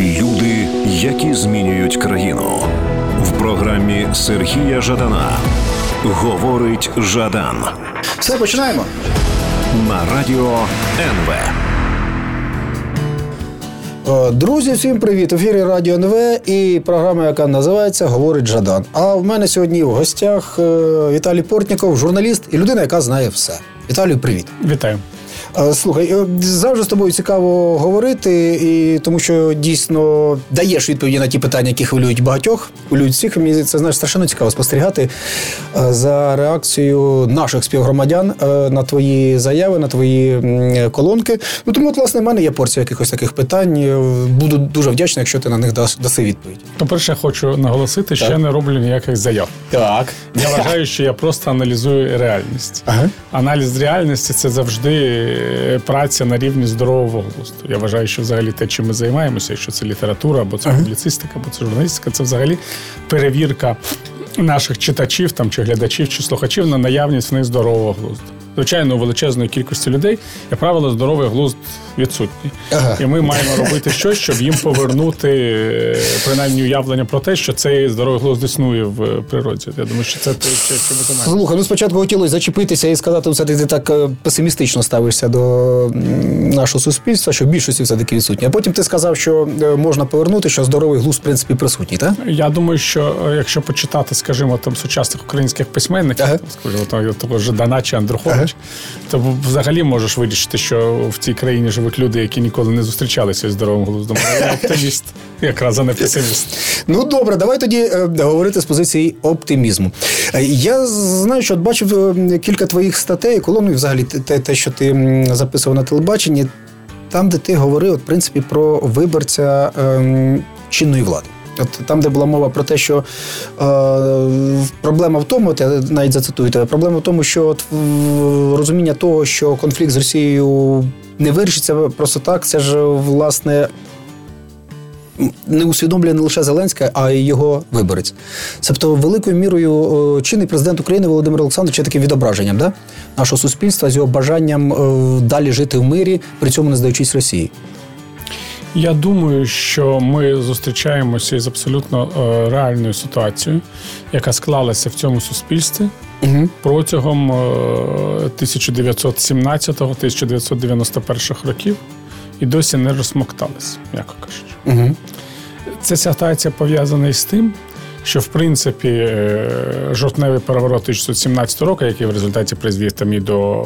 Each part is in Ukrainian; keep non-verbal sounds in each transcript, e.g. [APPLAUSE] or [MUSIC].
Люди, які змінюють країну в програмі Сергія Жадана. Говорить Жадан Все починаємо. на радіо НВ. Е, Друзі, всім привіт! В ефірі Радіо НВ і програма, яка називається Говорить Жадан. А в мене сьогодні в гостях е, Віталій Портніков, журналіст і людина, яка знає все. Віталію, привіт. Вітаю. Е, Слухай, е, завжди з тобою цікаво говорити, і тому що дійсно даєш відповіді на ті питання, які хвилюють багатьох, хвилюють всіх. Мені це знаєш страшенно цікаво спостерігати е, за реакцією наших співгромадян на твої заяви, на твої колонки. Ну тому, от, власне, в мене є порція якихось таких питань. Буду дуже вдячний, якщо ти на них дас- даси відповідь. По-перше, хочу наголосити, що Так. я не роблю ніяких заяв. Так. Я вважаю, що я просто аналізую реальність. Ага. Аналіз реальності це завжди праця на рівні здорового глузду. Я вважаю, що взагалі те, чим ми займаємося, якщо це література, або це публіцистика, або це журналістика, це взагалі перевірка наших читачів там чи глядачів чи слухачів на наявність в них здорового глузду. Звичайно, величезної кількості людей, як правило, здоровий глузд відсутній. Ага. І ми маємо робити щось, щоб їм повернути е, принаймні уявлення про те, що цей здоровий глузд існує в е, природі. Я думаю, що це те, що, ми займаємося. Слухай, ну спочатку хотілося зачепитися і сказати, все ти так е, песимістично ставишся до нашого суспільства, що в більшості все таки відсутні. А потім ти сказав, що можна повернути, що здоровий глузд, в принципі, присутній, так? Я думаю, що якщо почитати, скажімо, там сучасних українських письменників, Ага. скажімо, того ж Ждана чи Андрухович, то взагалі можеш вирішити, що в цій країні живуть люди, які ніколи не зустрічалися з здоровим глуздом. Я оптиміст, [LAUGHS] якраз а не песиміст. Ну добре, давай тоді е, говорити з позиції оптимізму. Е, Я знаю, що от бачив е, кілька твоїх статей, колон, і взагалі те, те, що ти записував на телебаченні, там, де ти говорив, от, в принципі, про виборця ем, чинної влади. От там, де була мова про те, що е, проблема в тому, я навіть зацитую тебе, проблема в тому, що от, розуміння того, що конфлікт з Росією не вирішиться просто так, це ж власне не усвідомлює не лише Зеленська, а й його виборець. Тобто, великою мірою е, чинний президент України Володимир Олександрович є таким відображенням да? нашого суспільства з його бажанням е, далі жити в мирі, при цьому не здаючись Росії. Я думаю, що ми зустрічаємося із абсолютно е, реальною ситуацією, яка склалася в цьому суспільстві Угу. протягом е, 1917-1991 років і досі не розсмокталась, м'яко кажучи. Угу. Ця ситуація пов'язана із тим, що в принципі е, жовтневий переворот 1917 року, який в результаті призвів там і до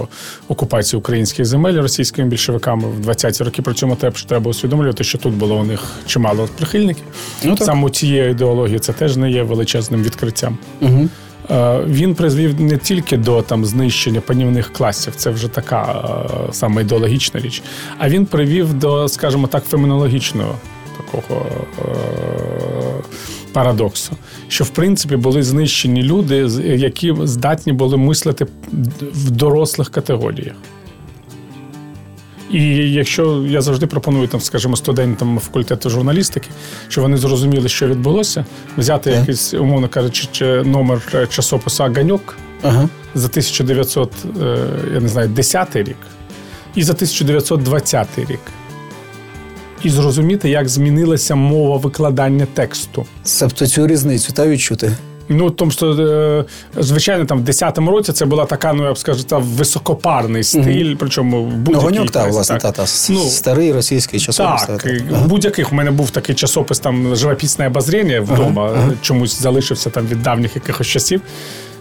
окупації українських земель російськими більшовиками в 20-ті роки. При цьому теж треба усвідомлювати, що тут було у них чимало прихильників. Ну, так. Саме цієї ідеології це теж не є величезним відкриттям. Угу. Він призвів не тільки до там знищення панівних класів, це вже така е, саме ідеологічна річ, а він привів до, скажімо так, фемінологічного такого парадоксу, що в принципі були знищені люди, які здатні були мислити в дорослих категоріях. І якщо я завжди пропоную там, скажімо, студентам факультету журналістики, що вони зрозуміли, що відбулося, взяти Так. якийсь, умовно кажучи, номер е, часопису Аганьок Ага. за 1900, е, я не знаю, 10 рік і за 1920 рік. І зрозуміти, як змінилася мова викладання тексту. Тобто цю різницю та відчути. Ну, тому що, е, звичайно, там в 10-му році це була така, ну я б скажу, та високопарний стиль, причому в Ну, будь-якій гоньок, та, власне, та, та, Ну, старий російський часопис. Так, та, та. будь-яких у мене був такий часопис, там живописне обозріння вдома, чомусь залишився там від давніх якихось часів.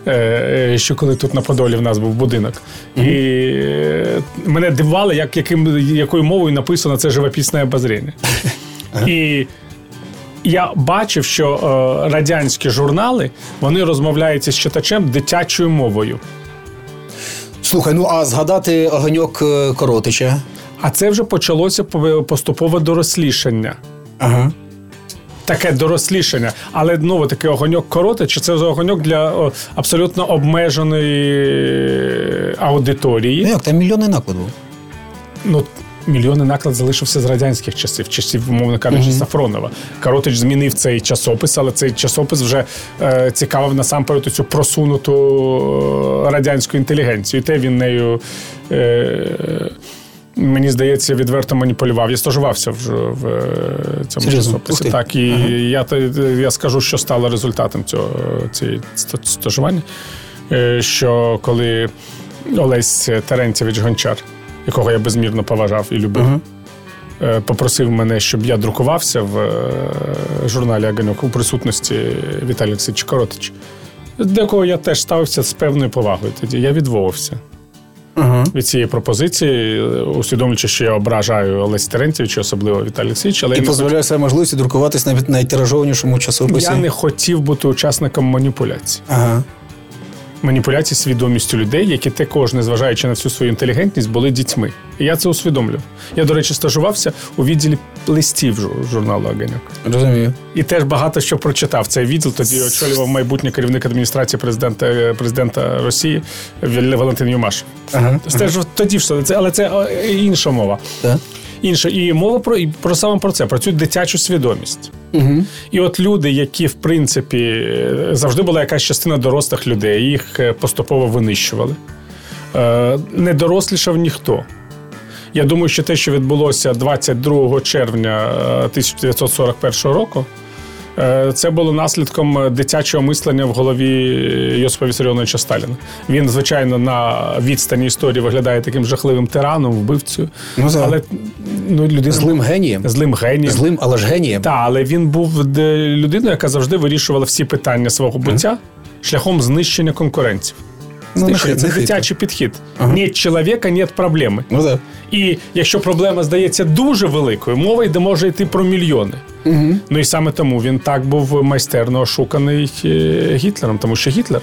Е, Що коли тут на Подолі в нас був будинок. І е, мене дивувало, як, яким, якою мовою написано це живописне обозріння. І я бачив, що е, радянські журнали вони розмовляють із читачем дитячою мовою. Слухай, ну а згадати огоньок е, Коротича. А це вже почалося поступове дорослішання. Ага. Таке дорослішання, але знову таки огоньок коротить, чи це огоньок для о, абсолютно обмеженої аудиторії. Ну як, там мільйони накладу. Ну, мільйонний наклад залишився з радянських часів, часів, умовно кажучи, Сафронова. Коротич змінив цей часопис, але цей часопис вже е, цікавив насамперед цю просунуту е, радянську інтелігенцію. І те він нею. Е, Мені здається, відверто маніпулював. Я стажувався в, в е, цьому часописі. Так, і я, я скажу, що стало результатом цього цієї стажування. Е, Що коли Олесь Терентьєвич Гончар, якого я безмірно поважав і любив, е, попросив мене, щоб я друкувався в журналі Аганьок у присутності Віталія Олексійовича Коротича, до якого я теж ставився з певною повагою тоді. Я відмовився Ага. від цієї пропозиції, е, усвідомлюючи, що я ображаю Олеся Терентьєвича, особливо Віталій Олексійович, але І дозволяю себе можливості друкуватись навіть на найтиражованішому часописі. я не хотів бути учасником маніпуляцій. Ага. Маніпуляцій свідомістю людей, які також, незважаючи на всю свою інтелігентність, були дітьми. І я це усвідомлював. Я, до речі, стажувався у відділі листів журналу Аганьок. Розумію. І теж багато що прочитав. Цей відділ тоді очолював майбутній керівник адміністрації президента, президента Росії Вал- Валентин Юмашев. Ага. Ж тоді ж, це, але це е, інша мова. Так. Інше. І мова про і про саме про це, про цю дитячу свідомість. Угу. І от люди, які в принципі е, завжди була якась частина дорослих людей, їх е, поступово винищували. Е, Не дорослішав ніхто. Я думаю, що те, що відбулося 22 червня е, 1941 року, це було наслідком дитячого мислення в голові Йосипа Вісаріоновича Сталіна. Він, звичайно, на відстані історії виглядає таким жахливим тираном, вбивцею, Ну, так. але ну, людина Злим генієм. злим генієм. Злим, але ж генієм. Так, але він був людиною, яка завжди вирішувала всі питання свого буття шляхом знищення конкурентів. Ну, не Знищення. Це дитячий підхід. Нет чоловіка, нет проблеми. Ну так. І якщо проблема здається дуже великою, мова йде може йти про мільйони. Угу. Ну і саме тому він так був майстерно ошуканий е, Гітлером, тому що Гітлер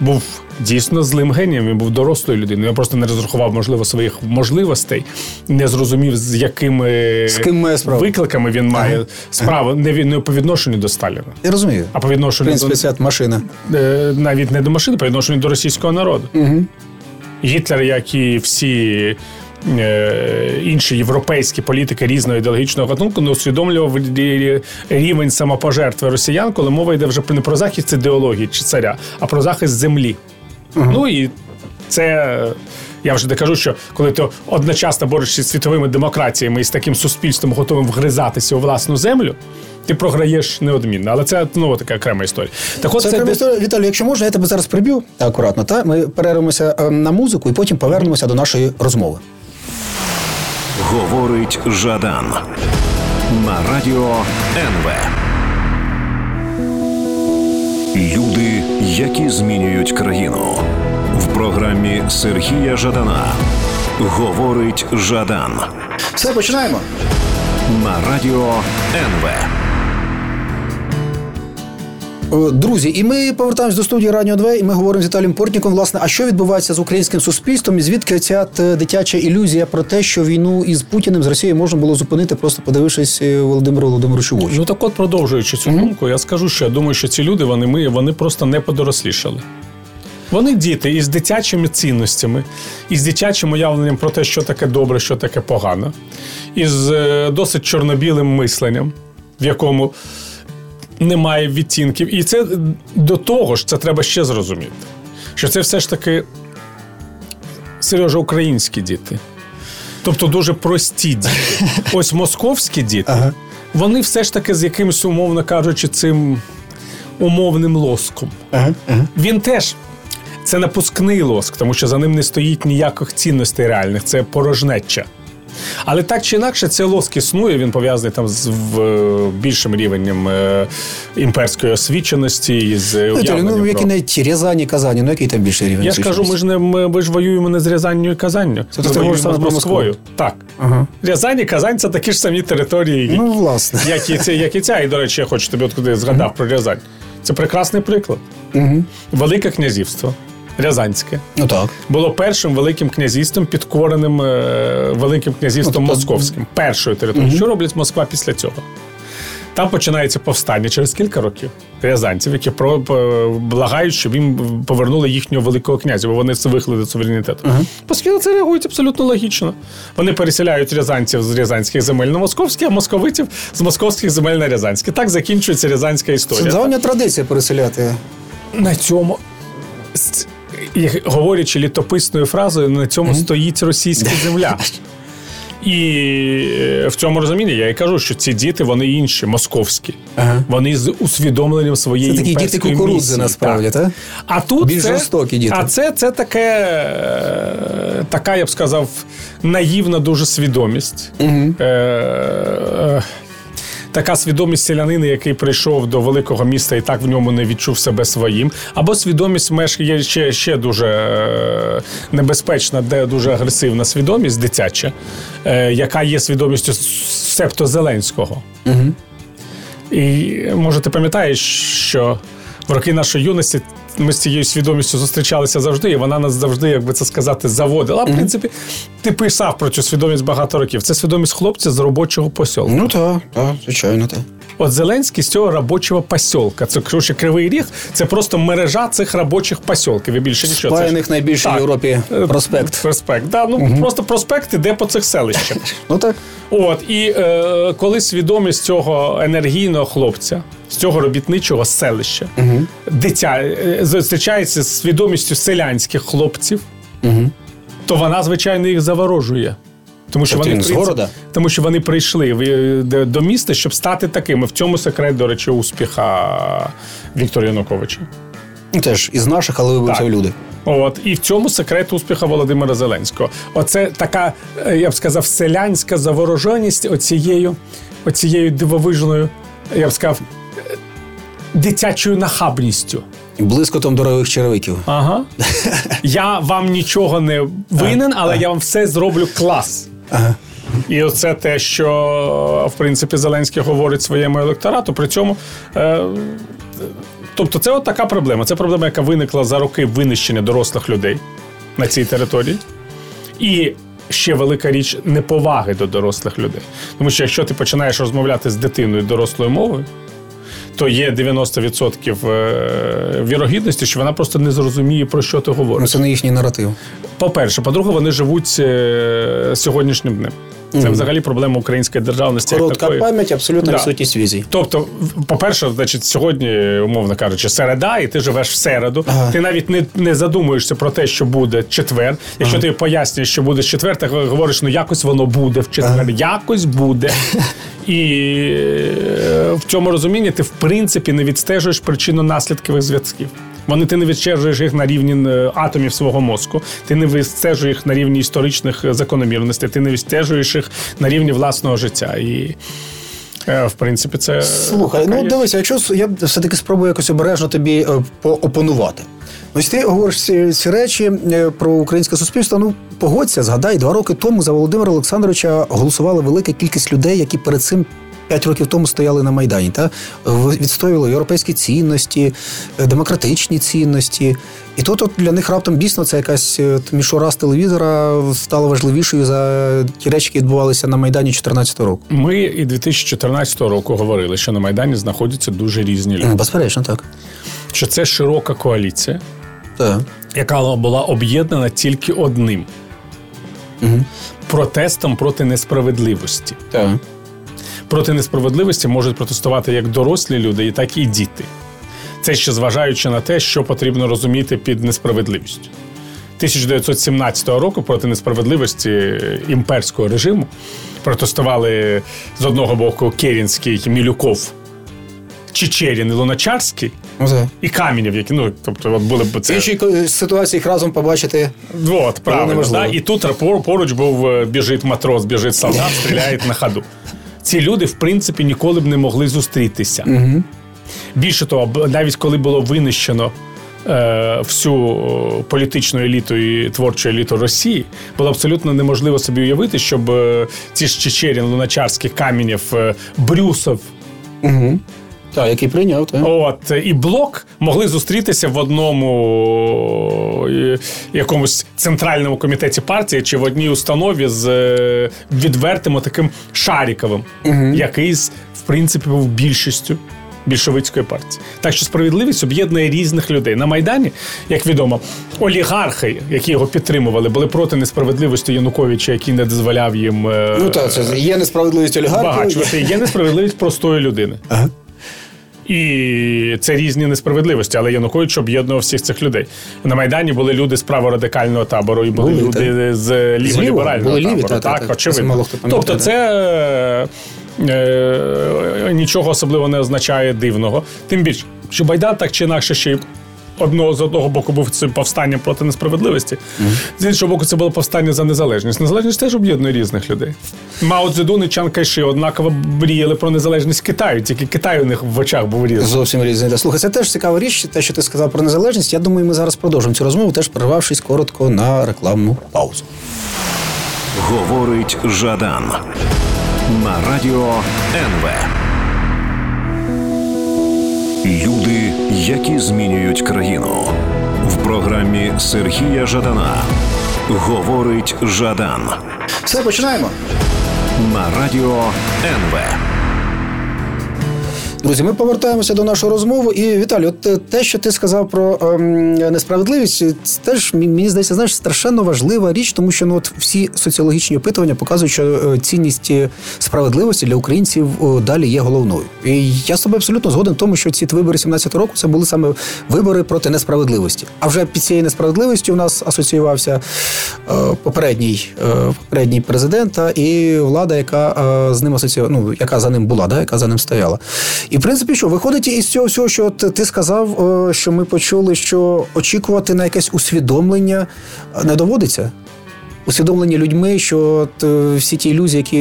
був дійсно злим генієм, він був дорослою людиною. Він просто не розрахував, можливо, своїх можливостей, не зрозумів, з якими З ким має справу. викликами він має справу не, не по відношенню до Сталіна, Я розумію. а по В відношенню принципі, це машина. е, навіть не до машини, по відношенню до російського народу. Угу. Гітлер, як і всі е, інші європейські політики різного ідеологічного гатунку, не усвідомлював рівень самопожертви росіян, коли мова йде вже не про захист ідеології чи царя, а про захист землі. Ну і це. Я вже не кажу, що коли ти одночасно борешся з світовими демократіями і з таким суспільством готовим вгризатися у власну землю, ти програєш неодмінно. Але це знову така окрема історія. Так от Це це, окрема де- історія. Віталій, якщо можна, я тебе зараз приб'ю акуратно. Та? Ми перервемося е, на музику і потім повернемося до нашої розмови. Говорить Жадан на радіо НВ. Люди, які змінюють країну. В програмі Сергія Жадана. Говорить Жадан Все, починаємо. на радіо НВ. Е, Друзі, і ми повертаємось до студії Радіо 2, і ми говоримо з Віталієм Портніком, власне, а що відбувається з українським суспільством, і звідки ця дитяча ілюзія про те, що війну із Путіним з Росією можна було зупинити, просто подивившись е, Володимиру Володимировичу в очі. Ну так от, продовжуючи цю думку, я скажу, що я думаю, що ці люди вони ми вони просто не подорослішали. Вони діти із дитячими цінностями, із дитячим уявленням про те, що таке добре, що таке погано, із е, досить чорно-білим мисленням, в якому немає відтінків. І це до того ж, це треба ще зрозуміти, що це все ж таки Сережа, українські діти. Тобто дуже прості діти. [LAUGHS] Ось московські діти, Ага. вони все ж таки з якимось, умовно кажучи, цим умовним лоском. Ага, ага. Він теж це напускний лоск, тому що за ним не стоїть ніяких цінностей реальних, це порожнеча. Але так чи інакше, цей лоск існує, він пов'язаний там з в, е, більшим рівнем е, імперської освіченості з уявленням ну, які навіть Рязані, Казані, ну який там більший рівень? Я ж кажу, ми ж не ми, ми ж воюємо не з Рязанню і Казанню. Це ми воюємо саме з Москвою. Так. Ага. Рязань і Казань це такі ж самі території, Ну, власне. як і, це, як і ця. І, до речі, я хочу тобі от куди згадав про Рязань. Це прекрасний приклад. Угу. Велике князівство Рязанське Ну так. було першим великим князівством, підкореним е, великим князівством Ну, тобто- московським. Першою територією. Що роблять Москва після цього? Там починається повстання через кілька років рязанців, які про, благають, щоб їм повернули їхнього великого князя, бо вони все вихлили суверенітету. Москві на це реагують абсолютно логічно. Вони переселяють рязанців з рязанських земель на московські, а московитів з московських земель на рязанські. Так закінчується рязанська історія. Це давня традиція переселяти. На цьому. Говорячи літописною фразою, на цьому стоїть російська [LAUGHS] земля. І е, в цьому розумінні я і кажу, що ці діти вони інші, московські. Ага. Вони з усвідомленням своєї Це такі діти кукурудзи, насправді, так? А тут Більш це, жорстокі діти. А це, це таке, е, така, я б сказав, наївна дуже свідомість. Угу. Е, е, Така свідомість селянина, який прийшов до великого міста і так в ньому не відчув себе своїм, або свідомість меж є ще, ще дуже е, небезпечна, де дуже агресивна свідомість дитяча, е, яка є свідомістю септо Зеленського. Угу. І може ти пам'ятаєш, що в роки нашої юності ми з цією свідомістю зустрічалися завжди, і вона нас завжди, як би це сказати, заводила. А в принципі, ти писав про цю свідомість багато років. Це свідомість хлопця з робочого посілку. Ну так, так, звичайно, так. От Зеленський з цього робочого посілка. Це коротше, Кривий Ріг, це просто мережа цих робочих посілків. І більше нічого. Спаяних найбільше в Європі проспект. Проспект. Да, ну угу. просто проспект іде по цих селищах. Ну так. От і е, коли свідомість цього енергійного хлопця, з цього робітничого селища, угу. дитя е, зустрічається з свідомістю селянських хлопців, угу. то вона, звичайно, їх заворожує. Тому що, вони, принцип, тому що вони прийшли до міста, щоб стати такими. В цьому секрет, до речі, успіха Віктора Януковича. Ну, теж із наших, але вибився люди. От і в цьому секрет успіху Володимира Зеленського. Оце така, е, я б сказав, селянська завороженість оцією, оцією дивовижною, я б сказав, е, дитячою нахабністю. Блискотом дорогих черевиків. Ага. [LAUGHS] Я вам нічого не винен, але я вам все зроблю клас. Ага. І оце те, що в принципі Зеленський говорить своєму електорату. При цьому. Е, Тобто, це от така проблема. Це проблема, яка виникла за роки винищення дорослих людей на цій території. І ще велика річ неповаги до дорослих людей. Тому що якщо ти починаєш розмовляти з дитиною дорослою мовою, то є 90% е, вірогідності, що вона просто не зрозуміє, про що ти говориш. Ну, Це не їхній наратив. По-перше, по-друге, вони живуть е, сьогоднішнім днем. Це mm-hmm. взагалі проблема української державності. Коротка як пам'ять, абсолютно да. відсутність візій. Тобто, по-перше, значить, сьогодні, умовно кажучи, середа, і ти живеш в середу. Ага. Ти навіть не не задумуєшся про те, що буде четвер. Якщо ага. ти пояснюєш, що буде четвер, ти говориш, ну якось воно буде в четвер, ага. якось буде. [LAUGHS] І е, в цьому розумінні ти в принципі не відстежуєш причину наслідкових зв'язків. Вони ти не відстежуєш їх на рівні е, атомів свого мозку, ти не відстежуєш їх на рівні історичних е, закономірностей, ти не відстежуєш їх на рівні власного життя. І в принципі, це слухай. Ну дивися, якщо я все таки спробую якось обережно тобі поопонувати. Ось ти говориш ці, ці речі про українське суспільство. Ну погодься, згадай, два роки тому за Володимира Олександровича голосувала велика кількість людей, які перед цим п'ять років тому стояли на Майдані, та відстоювали європейські цінності, е, демократичні цінності. І тут от для них раптом дійсно це якась е, мішура з телевізора стала важливішою за ті речі, які відбувалися на Майдані 2014 року. Ми і 2014 року говорили, що на Майдані знаходяться дуже різні люди. Безперечно, так. Що це широка коаліція, так. яка була об'єднана тільки одним угу. протестом проти несправедливості. Так проти несправедливості можуть протестувати як дорослі люди, так і діти. Це ще зважаючи на те, що потрібно розуміти під несправедливістю. 1917 року проти несправедливості імперського режиму протестували з одного боку Керінський, Мілюков, Чечерін і Луначарський okay. і Камінів, які ну тобто от були б це іншій ситуації їх разом побачити. От, правильно, да? І тут поруч був е, біжить матрос, біжить солдат, стріляє на ходу ці люди, в принципі, ніколи б не могли зустрітися. Угу. Більше того, навіть коли було винищено е, всю політичну еліту і творчу еліту Росії, було абсолютно неможливо собі уявити, щоб е, ці ж Чечерін, Луначарських, Камінєв, е, Брюсов. Угу. Так, який прийняв, так. От і блок могли зустрітися в одному якомусь центральному комітеті партії чи в одній установі з е, відвертим таким Шаріковим, угу. який в принципі був більшістю. Більшовицької партії, так що справедливість об'єднує різних людей на майдані. Як відомо, олігархи, які його підтримували, були проти несправедливості Януковича, який не дозволяв їм е, ну так, це є несправедливість олігархів. Багачувати. Є несправедливість простої людини. Ага. І це різні несправедливості, але Янукович об'єднував всіх цих людей. На Майдані були люди з праворадикального табору, і були, Були, люди та... з ліволіберального ліві, табору. та, так, так, очевидно. Мало хто пам'ятає, тобто, це е, е, нічого особливо не означає дивного. Тим більше, що Майдан так чи інакше ще й одного з одного боку був цим повстанням проти несправедливості, з іншого боку, це було повстання за незалежність. Незалежність теж об'єднує різних людей. Мао Цзедун і Чан Кайши однаково мріяли про незалежність Китаю, тільки Китай у них в очах був різний. Зовсім різні. Та, Слухай, це теж цікава річ, те, що ти сказав про незалежність. Я думаю, ми зараз продовжимо цю розмову, теж перервавшись коротко на рекламну паузу. Говорить Жадан на радіо НВ. Люди, які змінюють країну. В програмі Сергія Жадана. Говорить Жадан Все, починаємо. на радіо НВ. Друзі, ми повертаємося до нашої розмови. І Віталій, от е, те, що ти сказав про ем, несправедливість, це теж мені здається, знаєш, страшенно важлива річ, тому що ну от всі соціологічні опитування показують, що е, цінність е, справедливості для українців далі є головною. І я з тобою абсолютно згоден в тому, що ці вибори 17 року це були саме вибори проти несправедливості. А вже під цією несправедливістю у нас асоціювався е, попередній, е, попередній президента і влада, яка е, з ним асоціювала, ну яка за ним була, да, яка за ним стояла. І в принципі, що виходить із цього всього, що ти сказав, е, що ми почули, що очікувати на якесь усвідомлення е, не доводиться. Усвідомлення людьми, що от, е, всі ті ілюзії, які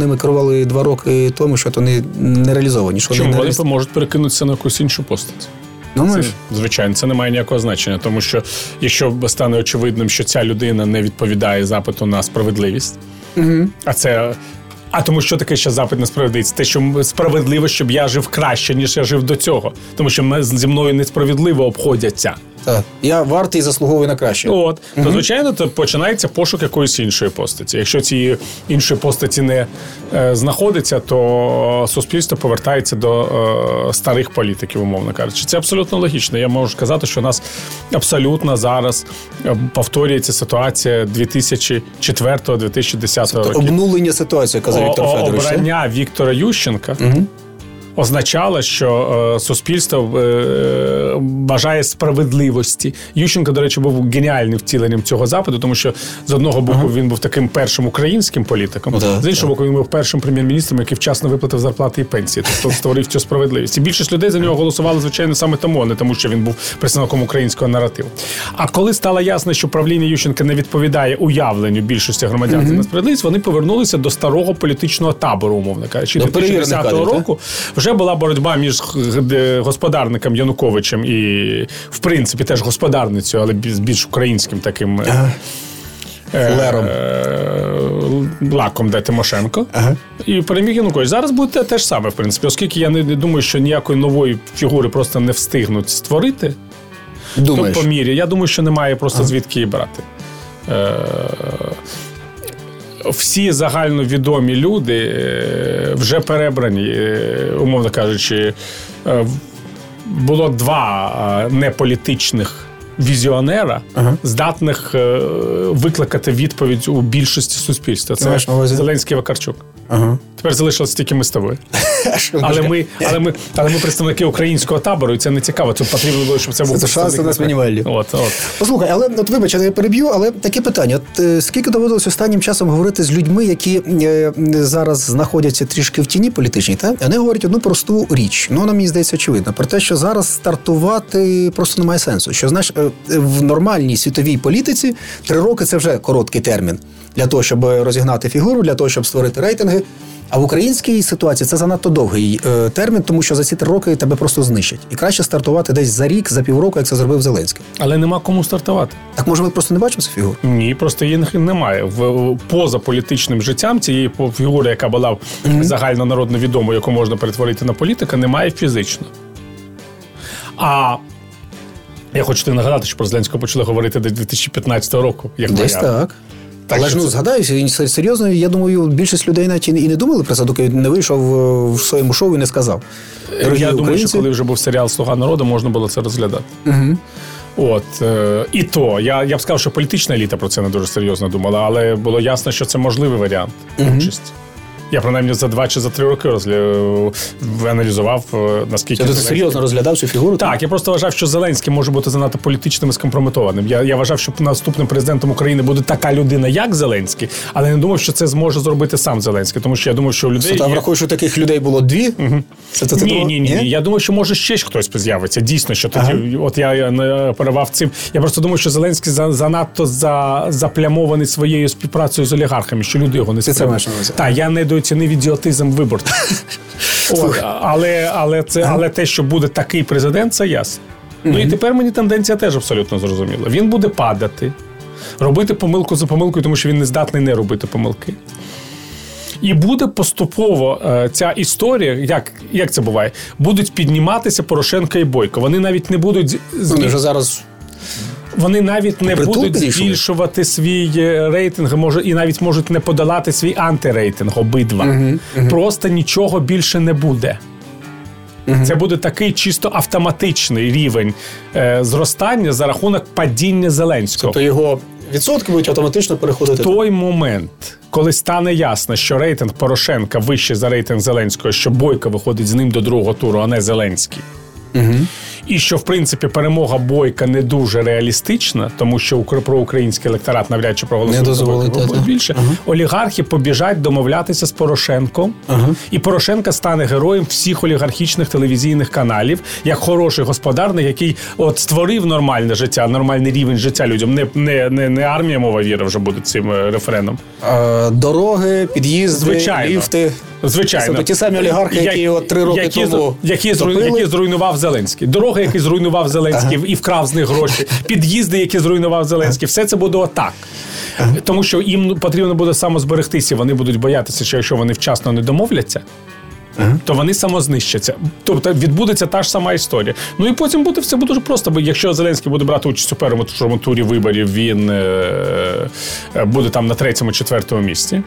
ними керували два роки тому, що вони не реалізовані. Що Чому вони не вони можуть перекинутися на якусь іншу постать? Думаєш? Це, звичайно, це не має ніякого значення, тому що якщо стане очевидним, що ця людина не відповідає запиту на справедливість, Угу. а це. А тому що таке ще запит на справедливість? Те, що справедливо, щоб я жив краще, ніж я жив до цього. Тому що ми зі мною несправедливо обходяться. Так. Я вартий і заслуговую на краще. От то звичайно, то починається пошук якоїсь іншої постаті. Якщо цієї іншої постаті не е, знаходиться, то суспільство повертається до е, старих політиків, умовно кажучи. Це абсолютно логічно. Я можу сказати, що у нас абсолютно зараз е, повторюється ситуація 2004-2010 років. Обнулення ситуації, казав Віктор Федорович. Обрання Віктора Ющенка означало, що е, суспільство е, бажає справедливості. Ющенко, до речі, був геніальним втіленням цього запиту, тому що з одного боку він був таким першим українським політиком, Ну, так, з іншого боку, він був першим прем'єр-міністром, який вчасно виплатив зарплати і пенсії, тобто створив цю справедливість. І більшість людей за нього голосували, звичайно, саме тому, а не тому, що він був представником українського наративу. А коли стало ясно, що правління Ющенка не відповідає уявленню більшості громадян за несправедливість, вони повернулися до старого політичного табору, умовно кажучи, До перевірених 2010 кадрів, так? року вже була боротьба між г- господарником Януковичем і, в принципі, теж господарницею, але більш більш українським таким. е, е, Флером. е, Лаком, де Тимошенко. Ага. І переміг Янукович. Зараз буде те, ж саме, в принципі, оскільки я не, думаю, що ніякої нової фігури просто не встигнуть створити. Думаєш? То по мірі. Я думаю, що немає просто звідки її брати. Всі загальновідомі люди е, вже перебрані, е, умовно кажучи, е, було два неполітичних візіонера, Ага. здатних викликати відповідь у більшості суспільства. Це? Зеленський Вакарчук. Ага. Тепер залишилось тільки ми з тобою. [LAUGHS] Але ми, але ми, але ми представники українського табору, і це не цікаво. Це потрібно було, щоб це був Це шанси нас мінімальні. От, от. Послухай, але от вибач, я переб'ю, але таке питання: от е, скільки доводилось останнім часом говорити з людьми, які е, зараз знаходяться трішки в тіні політичній, та вони говорять одну просту річ. Ну вона мені здається очевидно про те, що зараз стартувати просто немає сенсу. Що знаєш, е, в нормальній світовій політиці три роки це вже короткий термін для того, щоб розігнати фігуру, для того, щоб створити рейтинги. А в українській ситуації це занадто довгий е, термін, тому що за ці три роки тебе просто знищать. І краще стартувати десь за рік, за півроку, як це зробив Зеленський. Але нема кому стартувати. Так може ми просто не бачимо цю фігуру? Ні, просто її немає. В поза політичним життям цієї фігури, яка була загальнонародно відомою, яку можна перетворити на політика, немає фізично. А я хочу тобі нагадати, що про Зеленського почали говорити до 2015 року. Як Десь так. Так Але ж ну це- згадаюся, він серйозно, я думаю, більшість людей навіть і не думали про це, доки він не вийшов е, в своєму шоу і не сказав. Дорогі я думаю, що коли вже був серіал Слуга народу, можна було це розглядати. Угу. От е, і то я, я б сказав, що політична еліта про це не дуже серйозно думала, але було ясно, що це можливий варіант участі. Я принаймні за два чи за три роки розгля... аналізував, е, наскільки ти серйозно розглядав цю фігуру? Так, я просто вважав, що Зеленський може бути занадто політичним і скомпрометованим. Я я вважав, що наступним президентом України буде така людина, як Зеленський, але не думав, що це зможе зробити сам Зеленський, тому що я думав, що у людей. Та є... враховую, що таких людей було дві. Угу. Це, це, ні, ні, ні, ні. Я думаю, що може ще хтось з'явиться. Дійсно, що тоді, ага. от я не перевав цим. Я просто думаю, що Зеленський занадто за, заплямований своєю співпрацею з олігархами, що люди його не сприймають. Так, я недооцінив ідіотизм виборців. [LAUGHS] але, але, це, але те, що буде такий президент, це ясно. Ну і тепер мені тенденція теж абсолютно зрозуміла. Він буде падати, робити помилку за помилкою, тому що він не здатний не робити помилки. І буде поступово е, ця історія, як як це буває, будуть підніматися Порошенка і Бойко. Вони навіть не будуть Вони вже зараз. Вони навіть не будуть збільшувати свій е, рейтинг, може і навіть можуть не подолати свій антирейтинг обидва. Uh-huh, uh-huh. Просто нічого більше не буде. Uh-huh. Це буде такий чисто автоматичний рівень е, зростання за рахунок падіння Зеленського. Тобто його відсотки будуть автоматично переходити. Той момент, коли стане ясно, що рейтинг Порошенка вищий за рейтинг Зеленського, що Бойко виходить з ним до другого туру, а не Зеленський. Угу і що в принципі перемога бойка не дуже реалістична, тому що про український електорат навряд чи проголосує більше. Ага. Олігархи побіжать домовлятися з Порошенком, ага. і Порошенка стане героєм всіх олігархічних телевізійних каналів, як хороший господарник, який от створив нормальне життя, нормальний рівень життя людям. Не не, не, не армія мова віра вже буде цим е, рефреном. А, дороги, під'їзди, Звичайно. ліфти. Звичайно, Це ті самі олігархи, які от три роки які, тому які, зруйну, які зруйнував Зеленський. Дороги, які зруйнував Зеленський ага. і вкрав з них гроші, під'їзди, які зруйнував Зеленський, все це буде отак. Ага. Тому що їм потрібно буде самозберегтися. Вони будуть боятися, що якщо вони вчасно не домовляться. Ага. То вони самознищаться. Тобто відбудеться та ж сама історія. Ну і потім буде все буде дуже просто. Бо якщо Зеленський буде брати участь у першому турі виборів, він е, е, буде там на третьому, четвертому місці.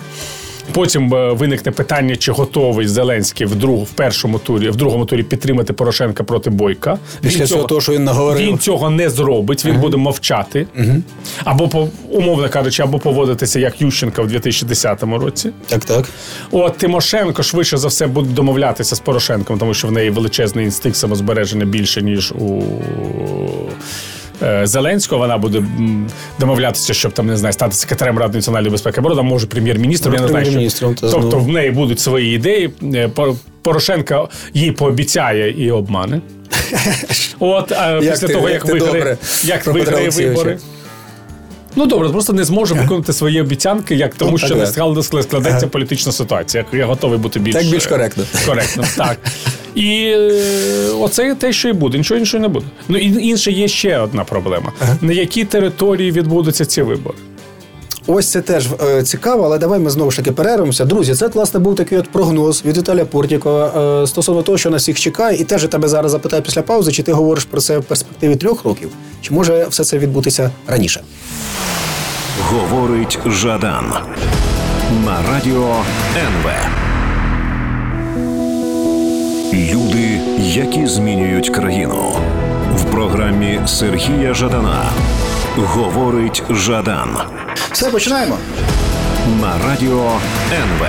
Потім е, виникне питання, чи готовий Зеленський в друг, в першому турі, в другому турі підтримати Порошенка проти Бойка. Після він цього, того, що він наговорив. Він цього не зробить. Він uh-huh. буде мовчати, uh-huh. або по умовно кажучи, або поводитися як Ющенка в 2010 році. Так, так. От Тимошенко швидше за все буде домовлятися з Порошенком, тому що в неї величезний інстинкт самозбереження більше ніж у. Е, Зеленського. Вона буде домовлятися, щоб там не знаю, стати секретарем Ради національної безпеки оборони, може прем'єр-міністром. Я не знаю, що... тобто в неї будуть свої ідеї. Е, Порошенка їй пообіцяє і обмане. [LAUGHS] От а після того, як виграє як виграє вибори. Ну добре, просто не зможе [LAUGHS] виконати свої обіцянки, як тому, що не складеться політична ситуація. Я готовий бути більш так більш коректно. Коректно, [LAUGHS] так. І е, оце те, що і буде. Нічого іншого не буде. Ну і інше є ще одна проблема: на якій території відбудуться ці вибори. Ось це теж е, цікаво, але давай ми знову ж таки перервемося. Друзі, це власне був такий от прогноз від Віталія Портікова е, стосовно того, що нас всіх чекає, і теж я тебе зараз запитаю після паузи, чи ти говориш про це в перспективі трьох років, чи може все це відбутися раніше? Говорить Жадан на радіо НВ. Люди, які змінюють країну в програмі Сергія Жадана. Говорить Жадан. Все починаємо на радіо НВ.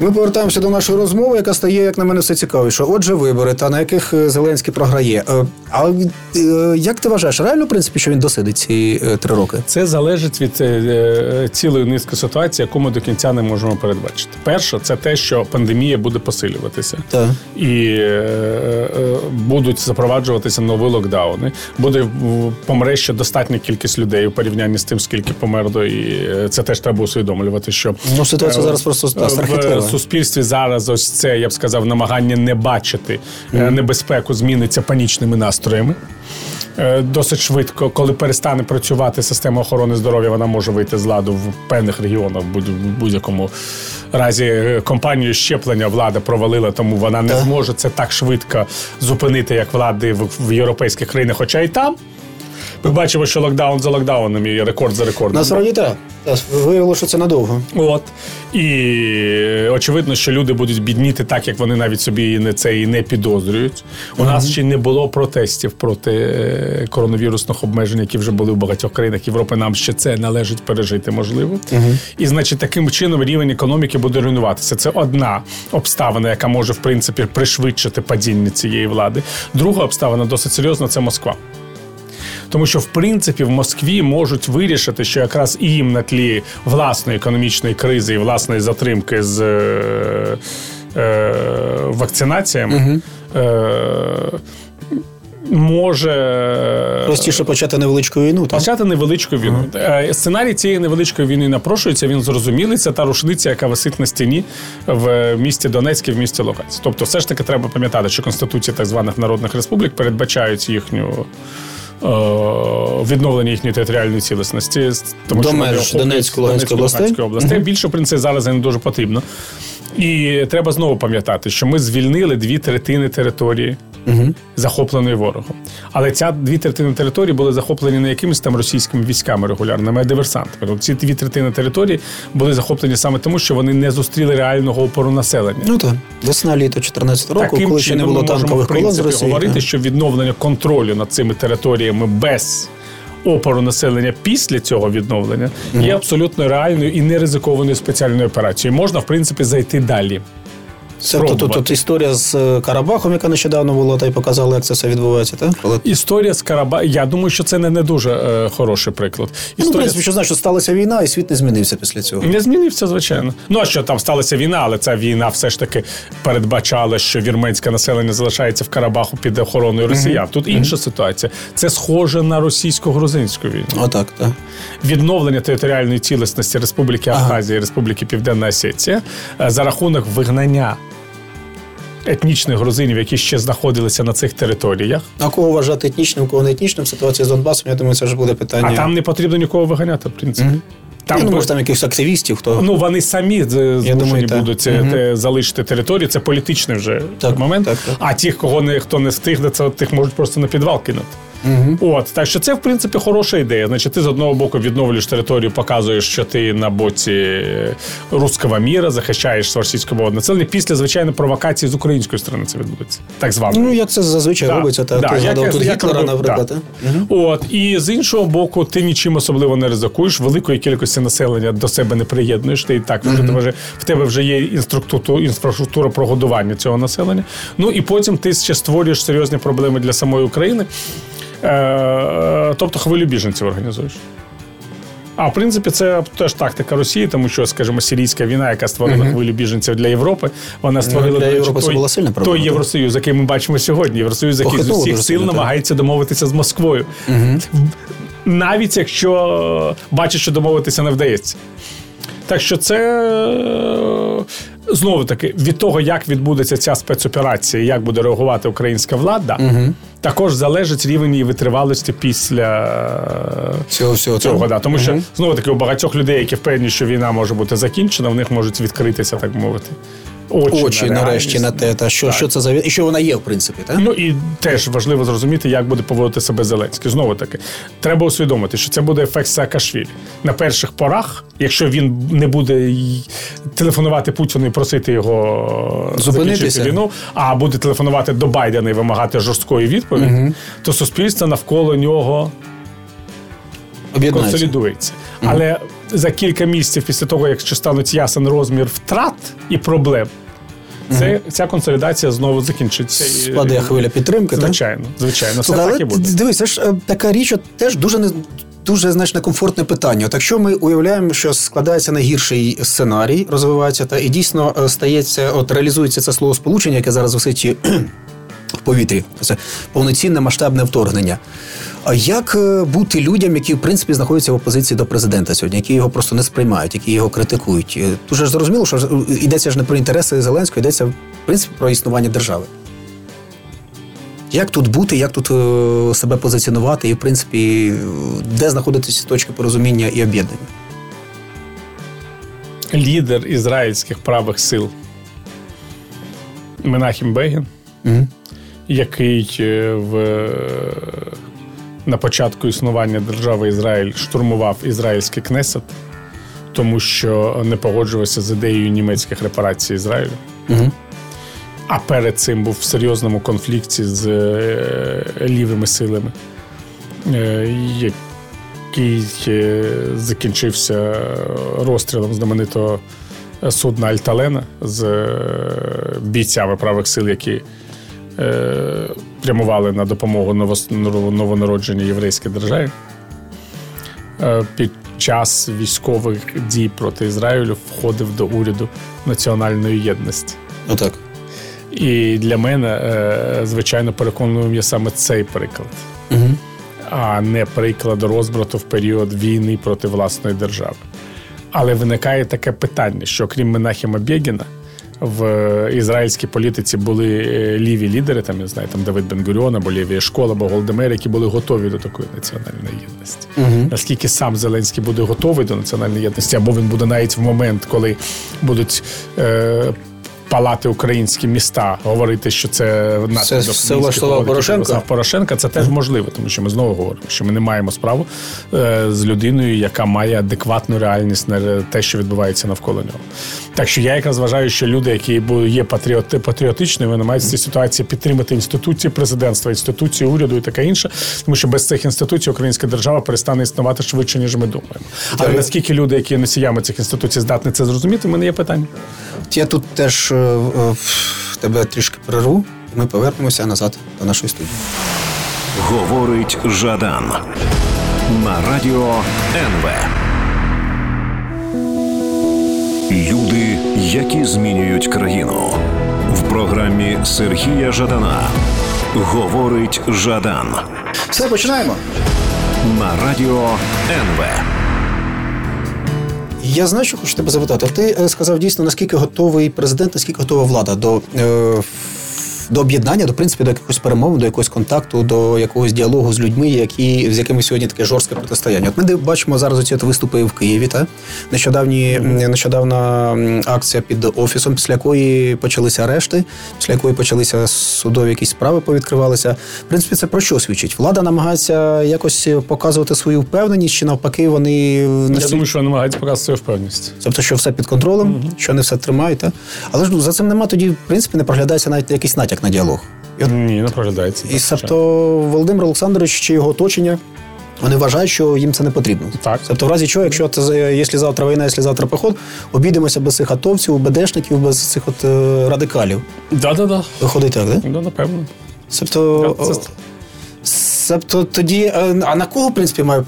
Ми повертаємося до нашої розмови, яка стає, як на мене, все цікавіше. Отже, вибори, та на яких е, Зеленський програє. Е, а е, як ти вважаєш, реально в принципі, що він досидить ці три роки? Це залежить від цілої низки ситуацій, яку ми до кінця не можемо передбачити. Перше, це те, що пандемія буде посилюватися, так. і будуть запроваджуватися нові локдауни. Буде помре ще достатня кількість людей у порівнянні з тим, скільки померло, і це теж треба усвідомлювати. Що ну ситуація зараз просто страхітлива суспільстві зараз ось це, я б сказав, намагання не бачити mm-hmm. небезпеку зміниться панічними настроями. Е, досить швидко, коли перестане працювати система охорони здоров'я, вона може вийти з ладу в певних регіонах. В будь-якому разі е, компанію щеплення влада провалила, тому вона не зможе це так швидко зупинити, як влади в європейських країнах, хоча й там. Ми бачимо, що локдаун за локдауном і рекорд за рекордом. Насправді так. Виявилося, що це надовго. От. І очевидно, що люди будуть бідніти так, як вони навіть собі не це і не підозрюють. У нас ще не було протестів проти е, коронавірусних обмежень, які вже були в багатьох країнах Європи. Нам ще це належить пережити, можливо. І значить, таким чином рівень економіки буде руйнуватися. Це одна обставина, яка може в принципі пришвидшити падіння цієї влади. Друга обставина досить серйозна це Москва. Тому що в принципі в Москві можуть вирішити, що якраз і їм на тлі власної економічної кризи і власної затримки з е, е, вакцинаціями. Е, Може Простіше почати невеличку війну. Так? почати невеличку війну. Е, Сценарій цієї невеличкої війни напрошується. Він зрозумілий. Це та рушниця, яка висить на стіні в місті Донецьк і в місті Луганськ. Тобто, все ж таки треба пам'ятати, що конституції так званих народних республік передбачають їхню. Е, Відновлення їхньої територіальної цілісності, тому До що меж Донецької, Луганської областей. областей. Більше в принципі зараз не дуже потрібно. І треба знову пам'ятати, що ми звільнили дві третини території, захопленої ворогом. Але ця дві третини території були захоплені не якимись там російськими військами регулярними, а диверсантами. Тобто ці дві третини території були захоплені саме тому, що вони не зустріли реального опору населення. Ну так, весна літо 14 року, Таким коли ще не було ми можемо, танкових в колон з Росії. говорити, так. що відновлення контролю над цими територіями без опору населення після цього відновлення є абсолютно реальною і не ризикованою спеціальною операцією. Можна, в принципі, зайти далі. Це тут, тут, тут історія з е, Карабахом, яка нещодавно була, та й показала, як це все відбувається, так? Коли... Історія з Караба. Я думаю, що це не, не дуже е, хороший приклад. Ну, в принципі, що знаєш, що сталася війна, і світ не змінився після цього. Не змінився, звичайно. Ну а що там сталася війна, але ця війна все ж таки передбачала, що вірменське населення залишається в Карабаху під охороною росіян. Тут інша ситуація. Це схоже на російсько-грузинську війну. Отак, так. Відновлення територіальної цілісності Республіки Абхазія і Республіки Південна Осетія е, за рахунок вигнання. Етнічних грузинів, які ще знаходилися на цих територіях, А кого вважати етнічним, кого не етнічним, ситуація з Донбасом, я думаю, це вже буде питання. а там не потрібно нікого виганяти, в принципі. Mm-hmm. Там, ну, може, там якихось активістів, хто. Ну вони самі змушені думаю, будуть це, угу. те, залишити територію. Це політичний вже Так, момент. так, так. А тих, кого не хто не встигне, це тих можуть просто на підвал кинути. От так що це в принципі хороша ідея. Значить, ти з одного боку відновлюєш територію, показуєш, що ти на боці руского міра, захищаєш російського населення. Після звичайно провокації з української сторони це відбудеться. Так звано. Ну, як це зазвичай робиться, так. Да, Ти як- тут як Гітлера, робив- наприклад. да. так? От і з іншого боку, ти нічим особливо не ризикуєш. Великої кількості населення до себе не приєднуєш. Ти і так mm вже в тебе вже є інструкту- інфраструктура прогодування цього населення. Ну і потім ти ще створюєш серйозні проблеми для самої України. Е, тобто хвилю біженців організуєш. А в принципі, це теж тактика Росії, тому що, скажімо, сирійська війна, яка створила хвилю біженців для Європи, вона створила Ну, для Європи той, була сильна проблема, той. Євросоюз, який ми бачимо сьогодні. Євросоюз, який з усіх сил так. намагається домовитися з Москвою. Навіть якщо бачить, що домовитися не вдається. Так що це е, знову таки від того, як відбудеться ця спецоперація, як буде реагувати українська влада, також залежить рівень її витривалості після цього всього цього. Да. Тому що знову таки у багатьох людей, які впевнені, що війна може бути закінчена, в них можуть відкритися, так мовити. Очі, Очі на нарешті на те, та що, Так. що це за і що вона є, в принципі, так? Ну і теж важливо зрозуміти, як буде поводити себе Зеленський. Знову таки, треба усвідомити, що це буде ефект Саакашвілі. На перших порах, якщо він не буде телефонувати Путіну і просити його Зупинитися. закінчити війну, а буде телефонувати до Байдена і вимагати жорсткої відповіді, то суспільство навколо нього Консолідується. Але за кілька місяців після того, якщо стануть ясен розмір втрат і проблем, це, ця консолідація знову закінчиться. І- хвиля підтримки, так? Звичайно, звичайно, все так і буде. дивись, це ж е, така річ, от теж дуже не. Дуже знаєш, некомфортне питання. От якщо ми уявляємо, що складається найгірший сценарій, розвивається, та і дійсно е, стається, от реалізується це слово сполучення, яке зараз висить в повітрі. Це повноцінне масштабне вторгнення. А як е, бути людям, які в принципі знаходяться в опозиції до президента сьогодні, які його просто не сприймають, які його критикують? Е, Дуже ж зрозуміло, що е, йдеться ж не про інтереси Зеленського, йдеться в принципі про існування держави. Як тут бути, як тут е, себе позиціонувати, і в принципі, е, де знаходитися точки порозуміння і об'єднання? Лідер ізраїльських правих сил Менахім Бегін, Угу. який е, в, на початку існування держави Ізраїль штурмував ізраїльський кнесет, тому що не погоджувався з ідеєю німецьких репарацій Ізраїлю. Угу. А перед цим був в серйозному конфлікті з е, лівими силами, е, який е, закінчився розстрілом знаменитого судна Альталена з бійцями правих сил, які прямували на допомогу новонародженій єврейській державі. Під час військових дій проти Ізраїлю входив до уряду національної єдності. Отак. І для мене, е, звичайно, переконує є саме цей приклад, угу. а не приклад розбрату в період війни проти власної держави. Але виникає таке питання, що крім Менахіма Бєгіна, в ізраїльській політиці були е, ліві лідери, там я знаю, там Давид Бенгуріон, або Лівія Школа, або Голдемер, які були готові до такої національної єдності. Угу. Наскільки сам Зеленський буде готовий до національної єдності, або він буде навіть в момент, коли будуть е, палати українські міста, говорити, що це Це все влаштував Порошенко? Порошенка. Це теж можливо, тому що ми знову говоримо, що ми не маємо справу е, з людиною, яка має адекватну реальність на те, що відбувається навколо нього. Так що я якраз вважаю, що люди, які є патріоти, патріотичними, вони мають в цій ситуації підтримати інституції президентства, інституції уряду і таке інше, тому що без цих інституцій українська держава перестане існувати швидше, ніж ми думаємо. Але наскільки люди, які носіями цих інституцій, здатні це зрозуміти, в мене є питання. Я тут теж тебе трішки перерву, і ми повернемося назад до нашої студії. Говорить Жадан на радіо НВ. Люди, які змінюють країну в програмі Сергія Жадана. Говорить Жадан. Все починаємо на радіо НВ. Я знаю, що хочу тебе запитати. Ти е, сказав дійсно, наскільки готовий президент, наскільки готова влада до е, до об'єднання, до принципі, до якихось перемов, до якогось контакту, до якогось діалогу з людьми, які з якими сьогодні таке жорстке протистояння. От ми бачимо зараз оці виступи в Києві. Та нещодавні нещодавна акція під офісом, після якої почалися арешти, після якої почалися судові якісь справи, повідкривалися. В принципі, це про що свідчить? Влада намагається якось показувати свою впевненість, чи навпаки, вони Я думаю, що намагаються показувати свою впевненість. Тобто, що все під контролем, mm що не все тримають. Та? Але ж ну, за цим нема тоді, в принципі, не проглядається навіть якийсь натяк як на діалог. І от, Ні, не проглядається. І тобто Володимир Олександрович чи його оточення. Вони вважають, що їм це не потрібно. Так. Тобто, в разі чого, якщо це якщо завтра війна, якщо завтра поход, обійдемося без цих атовців, БДшників, без цих от е, радикалів. Да, да, да. Виходить так, да? Да, напевно. Тобто, це... Тобто тоді, е, а на кого в принципі має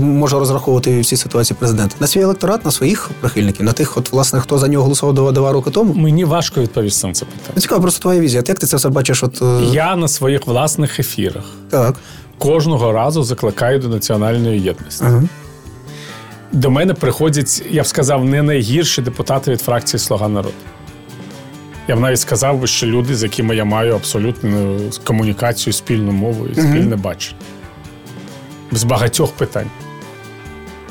може розраховувати в цій ситуації президент? На свій електорат, на своїх прихильників, на тих, от власне, хто за нього голосував два, два роки тому? Мені важко відповісти на це питання. Ну, цікаво, просто твоя візія. Як ти це все бачиш? От е, я на своїх власних ефірах так кожного разу закликаю до національної єдності. Ага. До мене приходять, я б сказав, не найгірші депутати від фракції Слуга народу. Я б навіть сказав би, що люди, з якими я маю абсолютну комунікацію, спільну мову і спільне mm-hmm. бачення. З багатьох питань.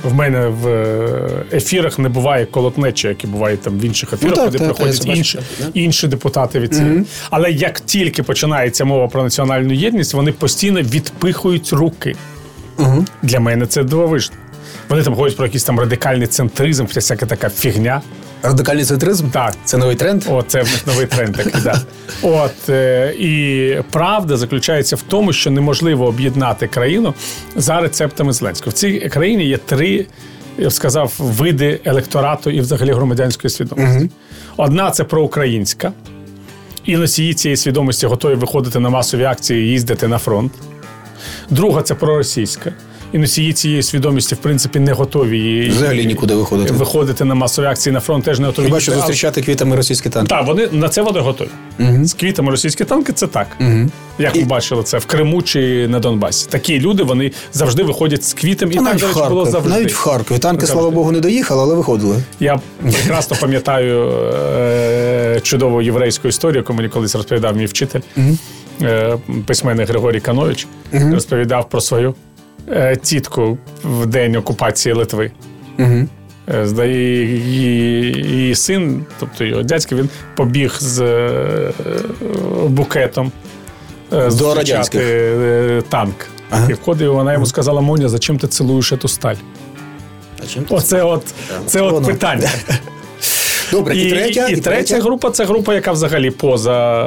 В мене в е, ефірах не буває колотнечі, які бувають там в інших ефірах, ну, куди приходять інші інші депутати від цієї. Mm-hmm. Але як тільки починається мова про національну єдність, вони постійно відпихують руки. Mm-hmm. Для мене це дивовижно. Вони там говорять про якийсь там радикальний центризм, всяка така фігня. Радикальний центризм? Так. Це новий тренд? О, це новий тренд такий, так. От, е, І правда заключається в тому, що неможливо об'єднати країну за рецептами Зеленського. В цій країні є три, я б сказав, види електорату і взагалі громадянської свідомості. Угу. Одна це проукраїнська, і носії цієї свідомості готові виходити на масові акції і їздити на фронт. Друга це проросійська і носії цієї свідомості, в принципі, не готові взагалі нікуди виходити виходити на масові акції на фронт. Теж не готові. Хіба що зустрічати квітами російські танки. Так, вони на це вони готові. Угу. З квітами російські танки це так. Угу. Як і... ви бачили це в Криму чи на Донбасі? Такі люди вони завжди виходять з квітами, і навіть так в було завжди. Навіть в Харкові. Танки, завжди. слава Богу, не доїхали, але виходили. Я прекрасно пам'ятаю е- чудову єврейську історію, яку мені колись розповідав мій вчитель. Угу. Письменник Григорій Канович uh розповідав про свою тітку в день окупації Литви. Угу. Її, її син, тобто його дядько, він побіг з е, букетом До радянських. танк. Ага. І входив, вона йому сказала: Моня, зачем ти цілуєш цю сталь? чим ти Оце от, це от питання. [LAUGHS] Добре, і, третя, і, третя група це група, яка взагалі поза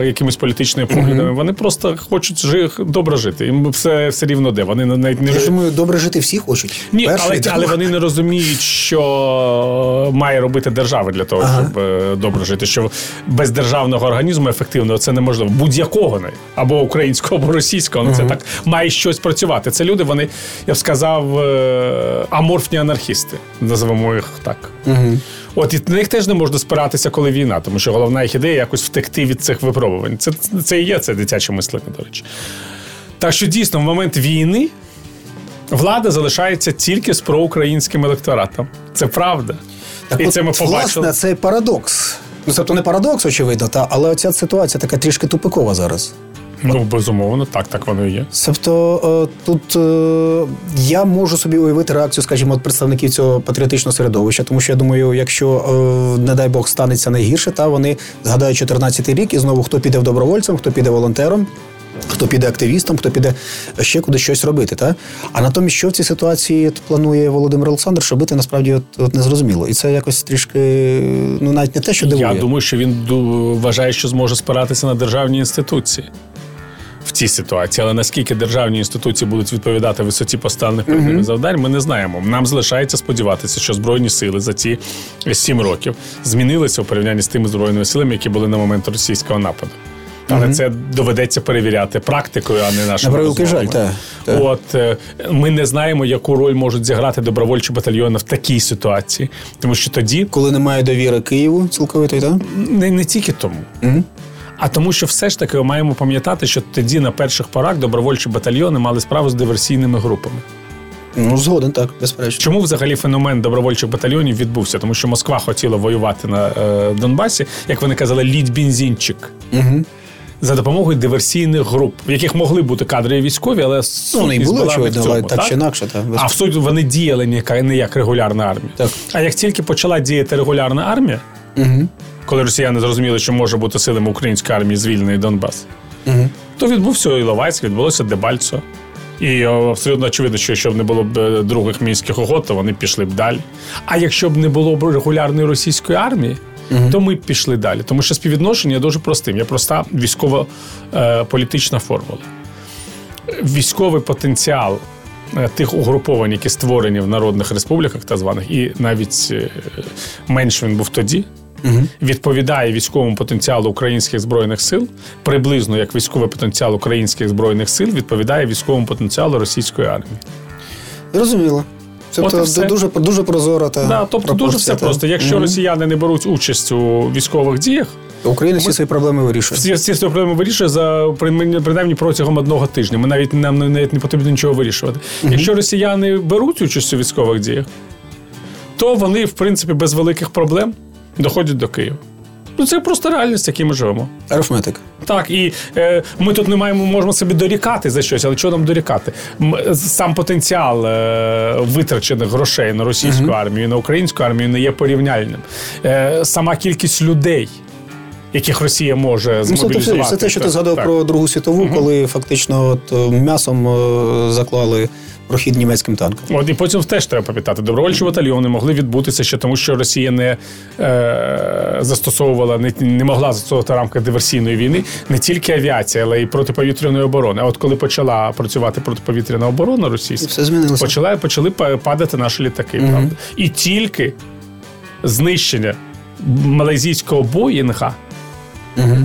е, якимись політичними поглядами. Вони просто хочуть жи- добре жити. Їм все, все рівно де. Вони навіть не Я думаю, добре жити всі хочуть. ні, Перший, але, але вони не розуміють, що має робити держава для того, Ага. щоб е, добре жити. Що без державного організму ефективного це неможливо. Будь-якого не або українського, або російського. Ну це так має щось працювати. Це люди, вони, я б сказав, е, аморфні анархісти. Називаємо їх так. От і на них теж не можна спиратися, коли війна, тому що головна їх ідея якось втекти від цих випробувань. Це, це і є це дитяче мислення, до речі. Так що дійсно, в момент війни влада залишається тільки з проукраїнським електоратом. Це правда. Так і от, це ми побачили. Власне, це парадокс. Ну, тобто не парадокс, очевидно, та, але оця ситуація така трішки тупикова зараз. Ну, безумовно, так, так воно і є. Тобто е, тут е, я можу собі уявити реакцію, скажімо, от представників цього патріотичного середовища, тому що я думаю, якщо, е, не дай Бог, станеться найгірше, та вони згадають 14-й рік і знову хто піде в добровольцем, хто піде волонтером. Хто піде активістом, хто піде ще куди щось робити, та а натомість, що в цій ситуації планує Володимир Олександр, робити насправді от, от незрозуміло, і це якось трішки ну навіть не те, що дивує. Я думаю, що він вважає, що зможе спиратися на державні інституції. В цій ситуації, але наскільки державні інституції будуть відповідати висоті поставлених ними завдань, ми не знаємо. Нам залишається сподіватися, що збройні сили за ці сім років змінилися у порівнянні з тими збройними силами, які були на момент російського нападу. Але це доведеться перевіряти практикою, а не нашими На жаль, так, так. От е, ми не знаємо, яку роль можуть зіграти добровольчі батальйони в такій ситуації, тому що тоді Коли немає довіри Києву цілковитої, так? не, не тільки тому. А тому, що все ж таки ми маємо пам'ятати, що тоді на перших порах добровольчі батальйони мали справу з диверсійними групами. Ну, згоден, так, безперечно. Чому взагалі феномен добровольчих батальйонів відбувся? Тому що Москва хотіла воювати на е, Донбасі, як вони казали, лідь бензинчик. Угу. За допомогою диверсійних груп, в яких могли бути кадрові військові, але Ну, і були, була не в цьому, але так чи інакше. Так, А в суть вони діяли не не як регулярна армія. Так. А як тільки почала діяти регулярна армія, Угу. Коли росіяни зрозуміли, що може бути силами української армії звільнений Донбас, Угу. то відбувся Іловайськ, відбулося Дебальцо. І абсолютно очевидно, що якщо б не було б е, других мінських угод, то вони пішли б далі. А якщо б не було б регулярної російської армії, то ми б пішли далі. Тому що співвідношення дуже простим. Є проста військово-політична формула. Військовий потенціал е, тих угруповань, які створені в народних республіках, так званих, і навіть е, менш він був тоді, відповідає військовому потенціалу українських збройних сил, приблизно як військовий потенціал українських збройних сил відповідає військовому потенціалу російської армії. Зрозуміло. Тобто От все. дуже, дуже прозоро та Да, тобто дуже все просто. Якщо Мгм. росіяни не беруть участь у військових діях, Україна всі свої проблеми вирішує. всі ці свої проблеми вирішує за принаймні протягом одного тижня. Ми навіть нам навіть не потрібно нічого вирішувати. Якщо росіяни беруть участь у військових діях, то вони, в принципі, без великих проблем доходять до Києва. Ну це просто реальність, в якій ми живемо. Арифметик. Так, і е, ми тут не маємо, можемо собі дорікати за щось, але чого нам дорікати? Сам потенціал е, витрачених грошей на російську армію, і на українську армію не є порівняльним. Е, сама кількість людей, яких Росія може Ну, це, те, змобілізувати. це те, що ти згадав так. про Другу світову, коли фактично от, е, м'ясом е, заклали прохід німецьким танкам. От і потім теж треба пам'ятати. Добровольчі батальйони могли відбутися ще тому, що Росія не е, застосовувала, не, не могла застосовувати в рамках диверсійної війни не тільки авіація, але й протиповітряної оборони. А от коли почала працювати протиповітряна оборона російська, все змінилося. почали, почали падати наші літаки. Правда? І тільки знищення малайзійського Боїнга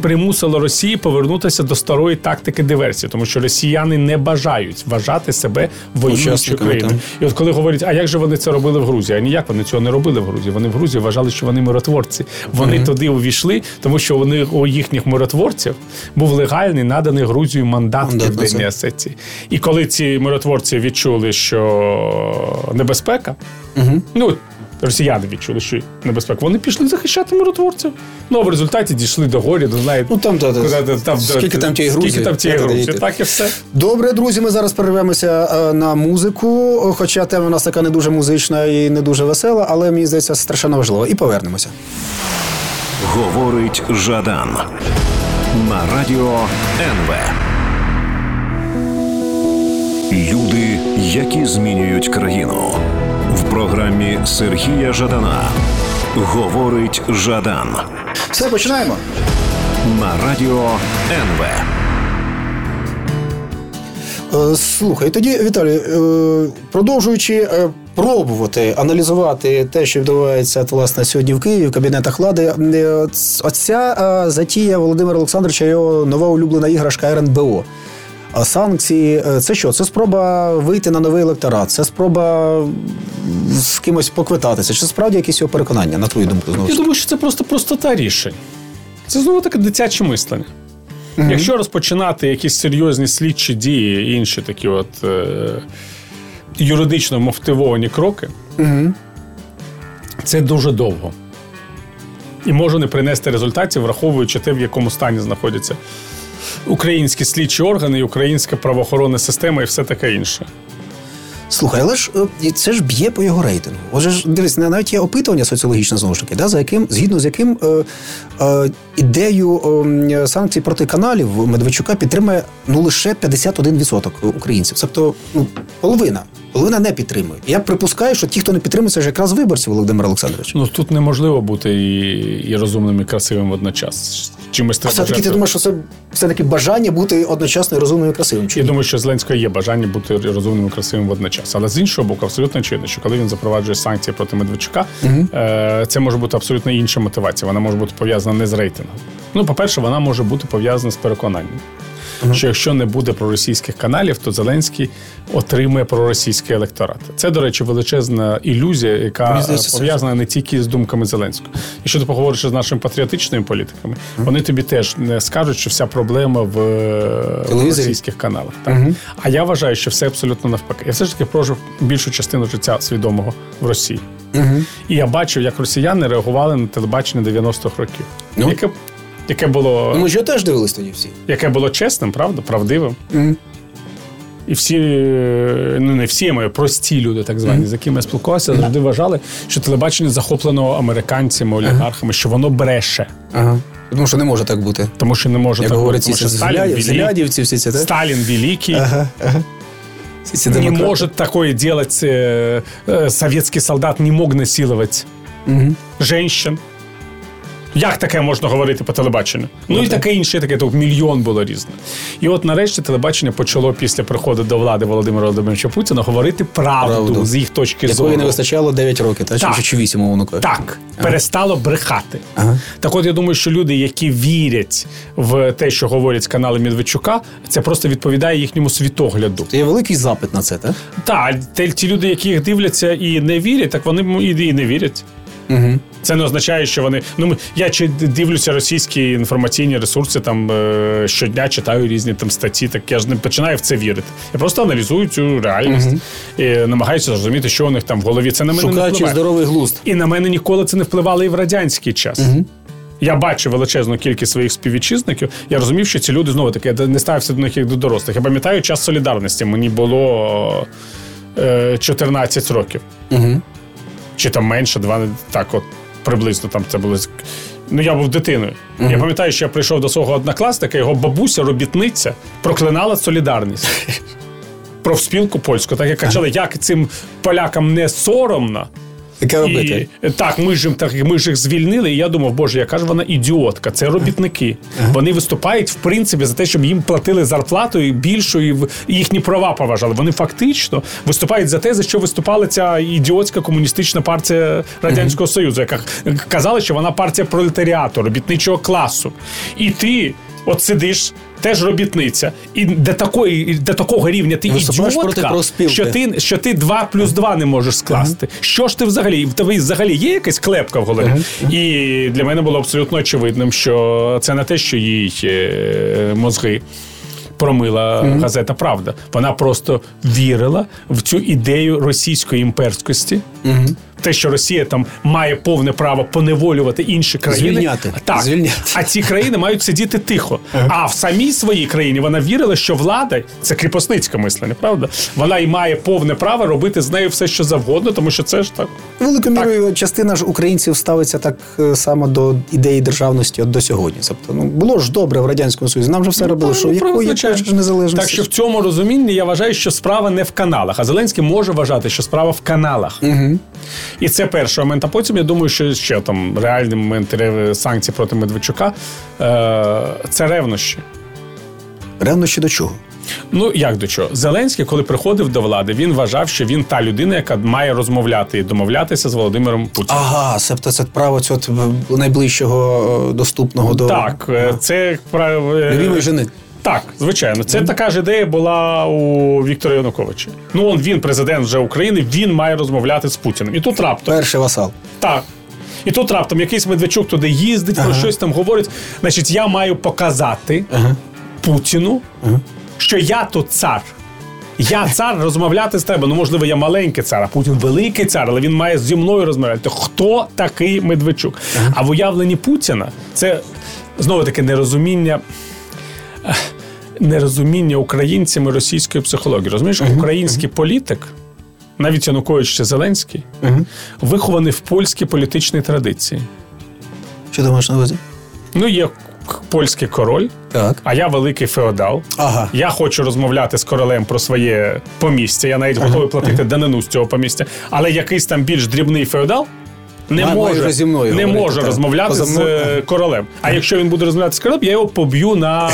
примусило Росію повернутися до старої тактики диверсії, тому що росіяни не бажають вважати себе воюючою країною. І от коли говорять, а як же вони це робили в Грузії? А ніяк вони цього не робили в Грузії. Вони в Грузії вважали, що вони миротворці. Вони туди увійшли, тому що вони у їхніх миротворців був легальний наданий Грузію мандат Південній це. Осетії. І коли ці миротворці відчули, що небезпека, ну. Росіяни відчули, що небезпека. Вони пішли захищати миротворців. Ну а в результаті дійшли до горі, до знаєте, Ну там, та, та, куди там, скільки там тієї Скільки там тієї та, Так і все. Добре, друзі, ми зараз перервемося е, на музику. Хоча тема у нас така не дуже музична і не дуже весела, але мені здається страшенно важлива. І повернемося. Говорить Жадан на радіо НВ. Люди, які змінюють країну. В програмі Сергія Жадана. Говорить Жадан Все, починаємо. на радіо НВ. Е, Слухай, тоді, Віталій, е, продовжуючи е, пробувати аналізувати те, що відбувається власне сьогодні в Києві в кабінетах влади, оця затія Володимира Олександровича, його нова улюблена іграшка РНБО. А санкції е, це що? Це спроба вийти на новий електорат, це спроба з кимось поквитатися. Чи справді якісь його переконання, на твою думку, знову Я думаю, що це просто простота рішень. Це знову таке дитяче мислення. Якщо розпочинати якісь серйозні слідчі дії, інші такі от е, юридично мотивовані кроки, це дуже довго. І може не принести результатів, враховуючи те, в якому стані знаходяться українські слідчі органи, і українська правоохоронна система і все таке інше. Слухай, але ж е, це ж б'є по його рейтингу. Отже ж, дивись, навіть є опитування соціологічне знову ж таки, да, за яким, згідно з яким е, е, ідею е, санкцій проти каналів Медведчука підтримує ну лише 51% українців. Тобто ну, половина. Половина не підтримує. Я припускаю, що ті, хто не підтримує, це ж якраз виборці Володимира Олександровича. Ну тут неможливо бути і, і розумним, і красивим водночас. Чимось А все-таки ти думаєш, що це все-таки бажання бути одночасно і розумним і красивим? Чи Я ні? думаю, що Зеленського є бажання бути розумним і красивим водночас. Але з іншого боку, абсолютно очевидно, що коли він запроваджує санкції проти Медведчука, е, це може бути абсолютно інша мотивація. Вона може бути пов'язана не з рейтингом. Ну, по-перше, вона може бути пов'язана з переконанням. Що якщо не буде проросійських каналів, то Зеленський отримує проросійський електорат. Це, до речі, величезна ілюзія, яка здається, пов'язана не тільки з думками Зеленського. Якщо ти поговориш з нашими патріотичними політиками, вони тобі теж не скажуть, що вся проблема в е, Телевізорі? російських каналах. Так? А я вважаю, що все абсолютно навпаки. Я все ж таки прожив більшу частину життя свідомого в Росії. І я бачив, як росіяни реагували на телебачення 90-х років. Ну? Яке, яке, було, Ну, ми ж його теж дивились тоді всі. яке було чесним, правда, правдивим. І всі, е, ну не всі, маю прості люди, так звані, з якими я спілкувався, завжди вважали, що телебачення захоплено американцями, олігархами, що воно бреше. Ага. Тому що не може так бути. Тому що не може Як так бути, тому що Сталін, великий, всі ці, так? Сталін великий. Ага, ага. Всі ці не демократи. может такое делать э, э, советский солдат, не мог насиловать женщин. Як таке можна говорити по телебаченню? Ну і таке інше, таке тут мільйон було різне. І от нарешті телебачення почало після приходу до влади Володимира Володимировича Путіна говорити правду, Правду. з їх точки Якої зору. не вистачало 9 років, та? Так. Чи, чи 8, умовно кажучи. Так, перестало брехати. Ага. Так от я думаю, що люди, які вірять в те, що говорять з канали Медведчука, це просто відповідає їхньому світогляду. Це Є великий запит на це, так? Так, ті люди, які їх дивляться і не вірять, так вони і не вірять. Угу. Це не означає, що вони. Ну я чи дивлюся російські інформаційні ресурси, там е, щодня читаю різні там статті. Так я ж не починаю в це вірити. Я просто аналізую цю реальність і намагаюся зрозуміти, що у них там в голові. Це на мене не Шукаючи впливає. здоровий глузд. І на мене ніколи це не впливало і в радянський час. Я бачив величезну кількість своїх співвітчизників. Я розумів, що ці люди знову таки я не ставився до них як до дорослих. Я пам'ятаю час солідарності. Мені було е, 14 років. Угу. Чи там менше, два так, от приблизно там це було. Ну, я був дитиною. Я пам'ятаю, що я прийшов до свого однокласника, його бабуся, робітниця, проклинала солідарність. [LAUGHS] Профспілку польську, так як качали, як цим полякам не соромно. Таке робити. І, так, ми ж, так, ми ж їх звільнили, і я думав, боже, яка ж вона ідіотка. Це робітники. Вони виступають, в принципі, за те, щоб їм платили зарплату і більшу, і їхні права поважали. Вони фактично виступають за те, за що виступала ця ідіотська комуністична партія Радянського Союзу, яка казала, що вона партія пролетаріату, робітничого класу. І ти. От сидиш, теж робітниця, і до такої до такого рівня ти проти ідіотка, що ти що ти 2 плюс 2 не можеш скласти. Що ж ти взагалі? В тебе взагалі є якась клепка в голові? І для мене було абсолютно очевидним, що це не те, що їй е, мозги. Промила газета Правда. Вона просто вірила в цю ідею російської імперськості, те, що Росія там має повне право поневолювати інші країни. Звільняти. Так. Звільняти. А ці країни мають сидіти тихо. А в самій своїй країні вона вірила, що влада це кріпосницьке мислення, правда? Вона і має повне право робити з нею все, що завгодно, тому що це ж так. Великою мірою частина ж українців ставиться так е, само до ідеї державності от до сьогодні. Тобто, ну було ж добре в радянському союзі. Нам же все робили, що Ну, якої ж незалежності. Так що в цьому розумінні я вважаю, що справа не в каналах. А Зеленський може вважати, що справа в каналах. Угу. І це перший момент. А потім я думаю, що ще там реальний момент санкцій проти Медведчука е- це ревнощі. Ревнощі до чого? Ну як до чого? Зеленський, коли приходив до влади, він вважав, що він та людина, яка має розмовляти і домовлятися з Володимиром Путіним. Ага, себто це право цього найближчого е, доступного до Так, е, це право. любимої жени. Так, звичайно, це така ж ідея була у Віктора Януковича. Ну, он він президент вже України, він має розмовляти з Путіним. І тут раптом Перший васал. так. І тут раптом якийсь Медведчук туди їздить, про щось там говорить. Значить, я маю показати Путіну, що я тут цар. Я цар розмовляти з тебе. Ну, можливо, я маленький цар, а Путін великий цар, але він має зі мною розмовляти. Хто такий Медведчук? А в уявленні Путіна це знову таки нерозуміння. Нерозуміння українцями російської психології. Розумієш, український політик, навіть Янукович чи Зеленський, вихований в польській політичній традиції. Що ти маєш на увазі? Ну, є польський король, Так. а я великий феодал. Ага. Я хочу розмовляти з королем про своє помістя. Я навіть готовий платити данину з цього помістя. Але якийсь там більш дрібний феодал не Має може, зі мною не говорити, може так. розмовляти Поза з мною, е, королем. А якщо він буде розмовляти з королем, я його поб'ю на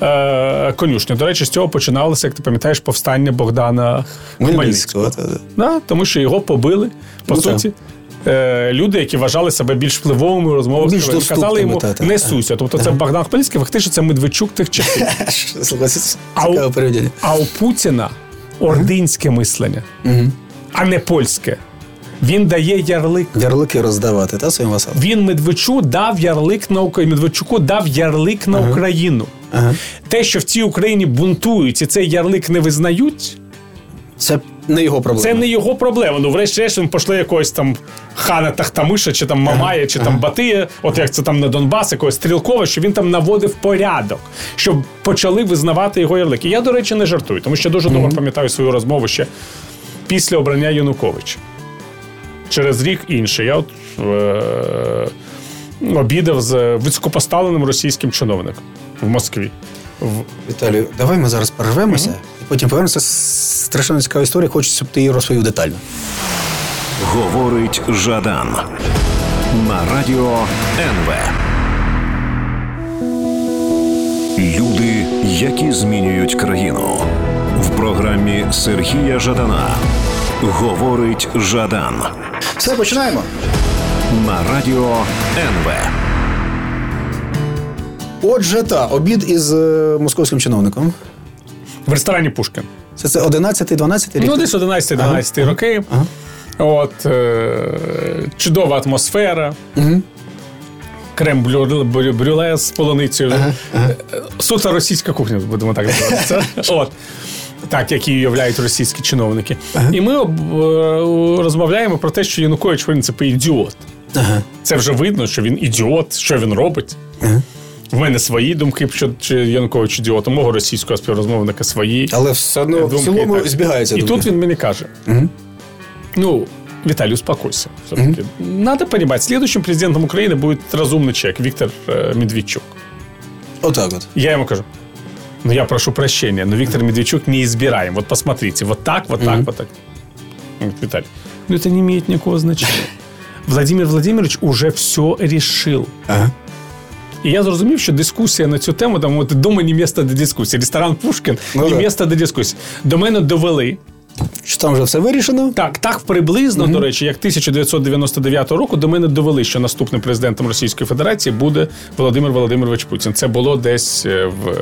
[LAUGHS] е, конюшню. До речі, з цього починалося, як ти пам'ятаєш, повстання Богдана Хмельницького. Та- та. Да, тому що його побили, по Ну, суті. Е, люди, які вважали себе більш впливовими у розмовах, Більш казали йому та, та. не суся. Тобто це Богдан Хмельницький, фактично це Медведчук тих часів. [LAUGHS] А у- А у Путіна ординське мислення, а не польське. Він дає ярлик. Ярлики роздавати, та своїм васалам. Він Медведчуку дав ярлик на Україну. Медведчуку дав ярлик на Україну. Ага. Те, що в цій Україні бунтують і цей ярлик не визнають, Це не його проблема. це не його проблема. Ну, врешті-решт, він пошли якогось там хана Тахтамиша, чи там Мамая, чи там Батия, от як це там на Донбас, якогось стрілкова, що він там наводив порядок, щоб почали визнавати його ярлик. І я, до речі, не жартую, тому що дуже добре пам'ятаю свою розмову ще після обрання Януковича. Через рік інший. Я от е- обідав з високопоставленим російським чиновником в Москві. В Віталію, давай ми зараз перервемося і потім повернемося. Страшенно цікава історія. Хочу, щоб ти її розповів детально. Говорить Жадан на радіо НВ. Люди, які змінюють країну. В програмі Сергія Жадана. Говорить Жадан Все, починаємо. на радіо НВ. Отже, та обід із е, московським чиновником. в ресторані Пушкін. Це це 11-12 рік. Ну, десь 11-12 роки. Ага. От, е- чудова атмосфера. Крем брю- брю- брюле з полуницею. Е, Суто російська кухня, будемо так [LAUGHS] називати. От Так, які уявляють російські чиновники. І ми об- е, розмовляємо про те, що Янукович, в принципі, ідіот. Ага. Це вже видно, що він ідіот, що він робить. В мене свої думки, що чи Янукович ідіот, у мого російського співрозмовника свої. Але все одно в думки, цілому так. збігаються. І думки. тут він мені каже: ну, Виталий, успокойся. Все-таки. Надо понимать, следующим президентом Украины будет разумный человек, Виктор э, Медведчук. Отак от. Я ему кажу, ну я прошу прощения, но Виктор Медведчук не избираем. Вот посмотрите, вот так, вот так, вот так. Виталий, ну это не имеет никакого значения. [LAUGHS] Владимир Владимирович уже все решил. Ага. І я зрозумів, що дискусія на цю тему там от дома не місце для дискусії. Ресторан Пушкін Ну не да. місце для дискусії. До мене довели. Що там вже все вирішено? Так, так приблизно, до речі, як 1999 року до мене довели, що наступним президентом Російської Федерації буде Володимир Володимирович Путін. Це було десь е, в.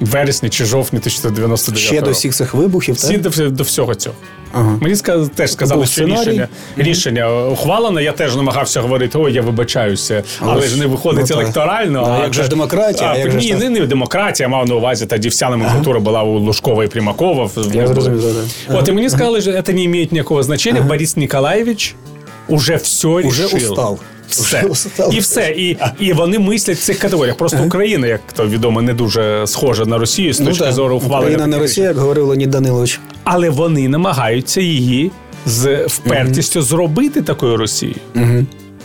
Вересні чи жовтні 1999 Ще року. до всіх цих вибухів, Всі так? до, до всього цього. Ага. Мені сказ, теж сказали, Був що сценарій. рішення, рішення ухвалено. Я теж намагався говорити, ой, я вибачаюся, але, Але ж не виходить ну, електорально. Ну, а як же ж демократія? А, як ні, ж не, не демократія, мав на увазі тоді вся номенклатура була у Лужкова і Примакова. Я зрозумів, так, так. От, і мені сказали, що це не має ніякого значення. Борис Ніколаєвич уже все Уже рішив. устав. Все. І все. І, і вони мислять в цих категоріях. Просто Україна, як то відомо, не дуже схожа на Росію з точки Ну, так. зору ухвалення. Україна не Росія, як говорив Леонід Данилович. але вони намагаються її з впертістю зробити такою Росією.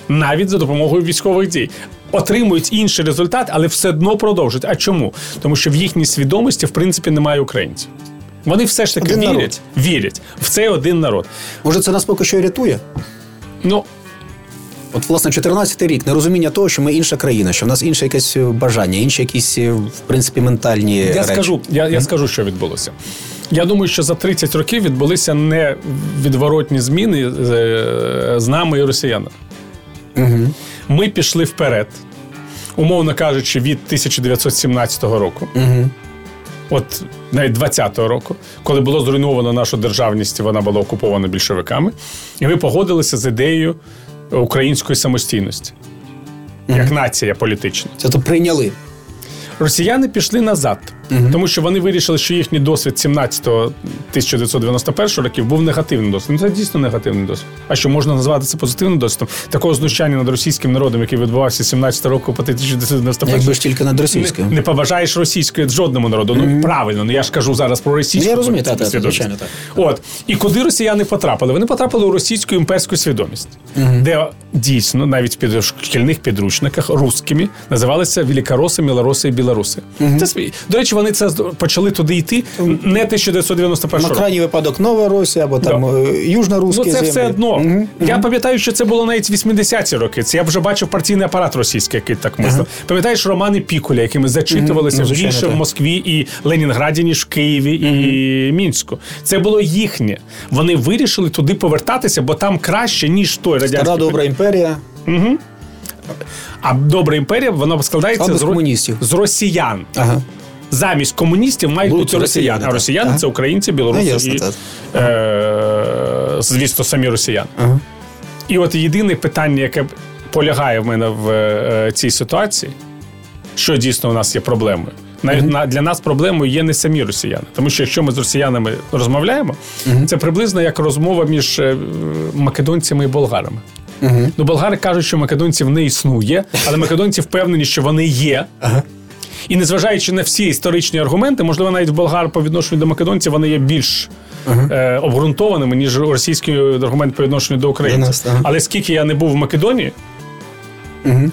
Навіть за допомогою військових дій. Отримують інший результат, але все одно продовжують. А чому? Тому що в їхній свідомості, в принципі, немає українців. Вони все ж таки Один народ. вірять, вірять в цей один народ. Може, це нас поки що і рятує? Ну, От, власне, 14-й рік, нерозуміння того, що ми інша країна, що в нас інше якесь бажання, інші якісь, е, в принципі, ментальні Я речі. скажу, я, я скажу, що відбулося. Я думаю, що за 30 років відбулися невідворотні зміни з, з нами і росіянами. Угу. Ми пішли вперед, умовно кажучи, від 1917 року. Угу. От навіть 20-го року, коли було зруйновано нашу державність, вона була окупована більшовиками, і ми погодилися з ідеєю української самостійності як нація політична. Це то прийняли. Росіяни пішли назад, тому що вони вирішили, що їхній досвід 17-го 1991 років був негативним досвідом. Ну, Це дійсно негативний досвід. А що можна назвати це позитивним досвідом? Такого знущання над російським народом, який відбувався 17 року по 1991 Якби ж тільки над російською. не, не побажаєш російської жодному народу. Ну правильно, ну я ж кажу зараз про російську. Ну, я розумію, так, так, звичайно, так. От і куди росіяни потрапили? Вони потрапили у російську імперську свідомість, де дійсно навіть в під шкільних підручниках русскими називалися великороси, білоруси і білоруси. Це свої. До речі, вони це почали туди йти не 1991 На року. крайній випадок Нова Росія або там Да. е, Южна Ну, це землі. все одно. Я пам'ятаю, що це було навіть 80-ті роки. Це я вже бачив партійний апарат російський, який так мислив. Пам'ятаєш романи Пікуля, якими зачитувалися Ну, звичайно, більше в. Москві і Ленінграді, ніж в Києві і Мінську. Це було їхнє. Вони вирішили туди повертатися, бо там краще, ніж той радянський. Стара добра імперія. А добра імперія вона складається з, комуністів. з росіян. Ага. Замість комуністів мають Будуть бути росіяни. росіяни, А росіяни Ага. це українці, білоруси Ну, ясно, і, е, звісно, самі росіяни. Ага. І от єдине питання, яке полягає в мене в е, цій ситуації, що дійсно у нас є проблемою. Навіть на, для нас проблемою є не самі росіяни. Тому що якщо ми з росіянами розмовляємо, це приблизно як розмова між е, македонцями і болгарами. Ну, болгари кажуть, що македонців не існує, але македонці впевнені, що вони є. І незважаючи на всі історичні аргументи, можливо, навіть в болгар по відношенню до македонців вони є більш е, обґрунтованими, ніж російський аргумент по відношенню до українців. Нас, ага. Але скільки я не був в Македонії,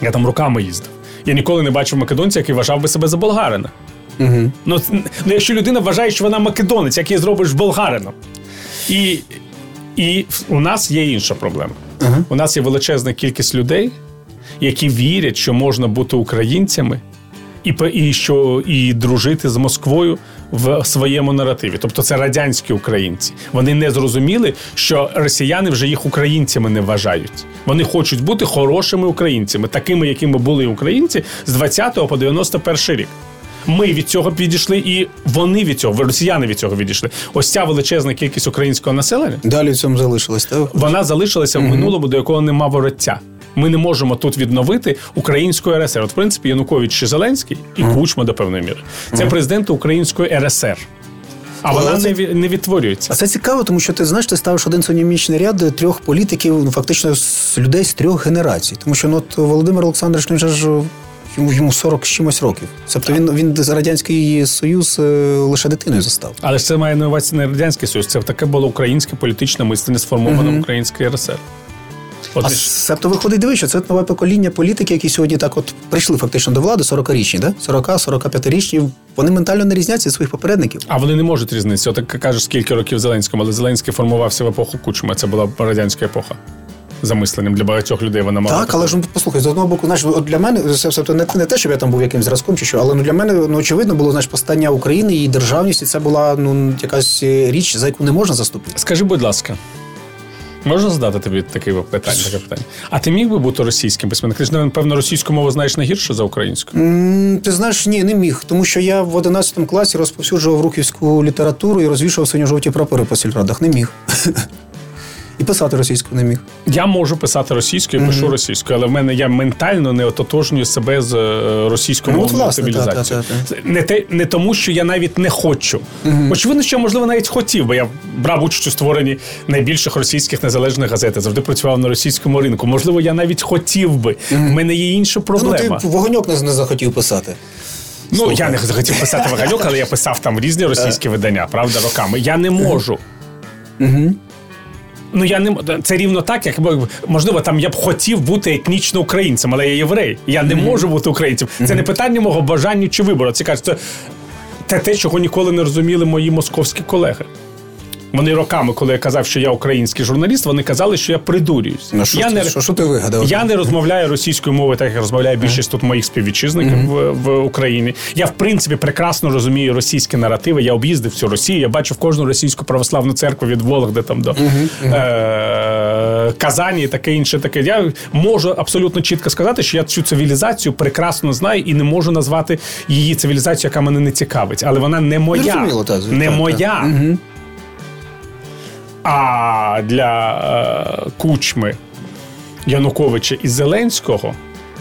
я там руками їздив. Я ніколи не бачив македонця, який вважав би себе за болгарина. Ну, ну, якщо людина вважає, що вона македонець, як її зробиш болгарином? І, і у нас є інша проблема. У нас є величезна кількість людей, які вірять, що можна бути українцями і, і, що, і дружити з Москвою в своєму наративі. Тобто це радянські українці. Вони не зрозуміли, що росіяни вже їх українцями не вважають. Вони хочуть бути хорошими українцями, такими, якими були українці з 20 по 91 рік. Ми від цього підійшли, і вони від цього, росіяни від цього відійшли. Ось ця величезна кількість українського населення Далі в цьому залишилось, так? вона залишилася в минулому, до якого нема вороття. Ми не можемо тут відновити українську РСР. От, в принципі, Янукович і Зеленський і Кучма до певної міри. Це президенти української РСР. А вона це- не, не відтворюється. А це цікаво, тому що ти знаєш, ти ставиш один сонімічний ряд трьох політиків, ну фактично з людей з трьох генерацій. Тому що ну, от Володимир Олександрович він ж йому, йому 40 з чимось років. Тобто він, він Радянський Союз е, лише дитиною застав. Але ж це має на увазі не радянський союз. Це таке було українське політичне мислення, сформоване в українській РСР. От А ж- себто виходить, дивись, що це нове покоління політики, які сьогодні так от прийшли фактично до влади, 40-річні, да? 40-45-річні. Вони ментально не різняться від своїх попередників. А вони не можуть різниці. От кажеш, скільки років Зеленському, але Зеленський формувався в епоху Кучма. Це була радянська епоха. За мисленням для багатьох людей вона мала. Так, але ж ну, послухай, з одного боку, знаєш, от для мене це все не, не те, щоб я там був якимсь зразком чи що, але ну для мене ну очевидно було знаєш, постання України і державність, і це була ну якась е, річ, за яку не можна заступити. Скажи, будь ласка, Можна задати тобі таке питання? Таке питання. А ти міг би бути російським письменником? Ти ж, напевно, російську мову знаєш не гірше за українську? Mm, Ти знаєш, ні, не міг, тому що я в 11 класі розповсюджував руківську літературу і розвішував синьо-жовті прапори по сільрадах. Не міг. [LAUGHS] І писати російською не міг. Я можу писати російською, пишу російською, але в мене я ментально не ототожнюю себе з е, російськомовною Ну, цивілізацією. та, та, Не те не тому, що я навіть не хочу. Очевидно, що я, можливо навіть хотів, бо я брав участь у створенні найбільших російських незалежних газет. я Завжди працював на російському ринку. Можливо, я навіть хотів би. В мене є інша Ну, проблема. ти вогоньок не, не захотів писати. Ну, я не захотів писати ваганьок, але я писав там різні російські видання, правда, роками. Я не можу. Ну, я не це рівно так, як можливо, там я б хотів бути етнічно українцем, але я єврей. Я не можу бути українцем. Це не питання мого бажання чи вибору. Це кажуть, це те, чого ніколи не розуміли мої московські колеги. Вони роками, коли я казав, що я український журналіст, вони казали, що я придурююсь. Ну, що, я ти, не що, що ти вигадав? я не розмовляю російською мовою, так як розмовляє більшість тут моїх співвітчизників в, в Україні. Я, в принципі, прекрасно розумію російські наративи. Я об'їздив всю Росію. Я бачив кожну російську православну церкву від Вологди там до е- Казані і таке інше. Таке. Я можу абсолютно чітко сказати, що я цю цивілізацію прекрасно знаю і не можу назвати її цивілізацією, яка мене не цікавить. Але вона не моя. Зрозуміло, так, не так, моя. А для е, Кучми, Януковича і Зеленського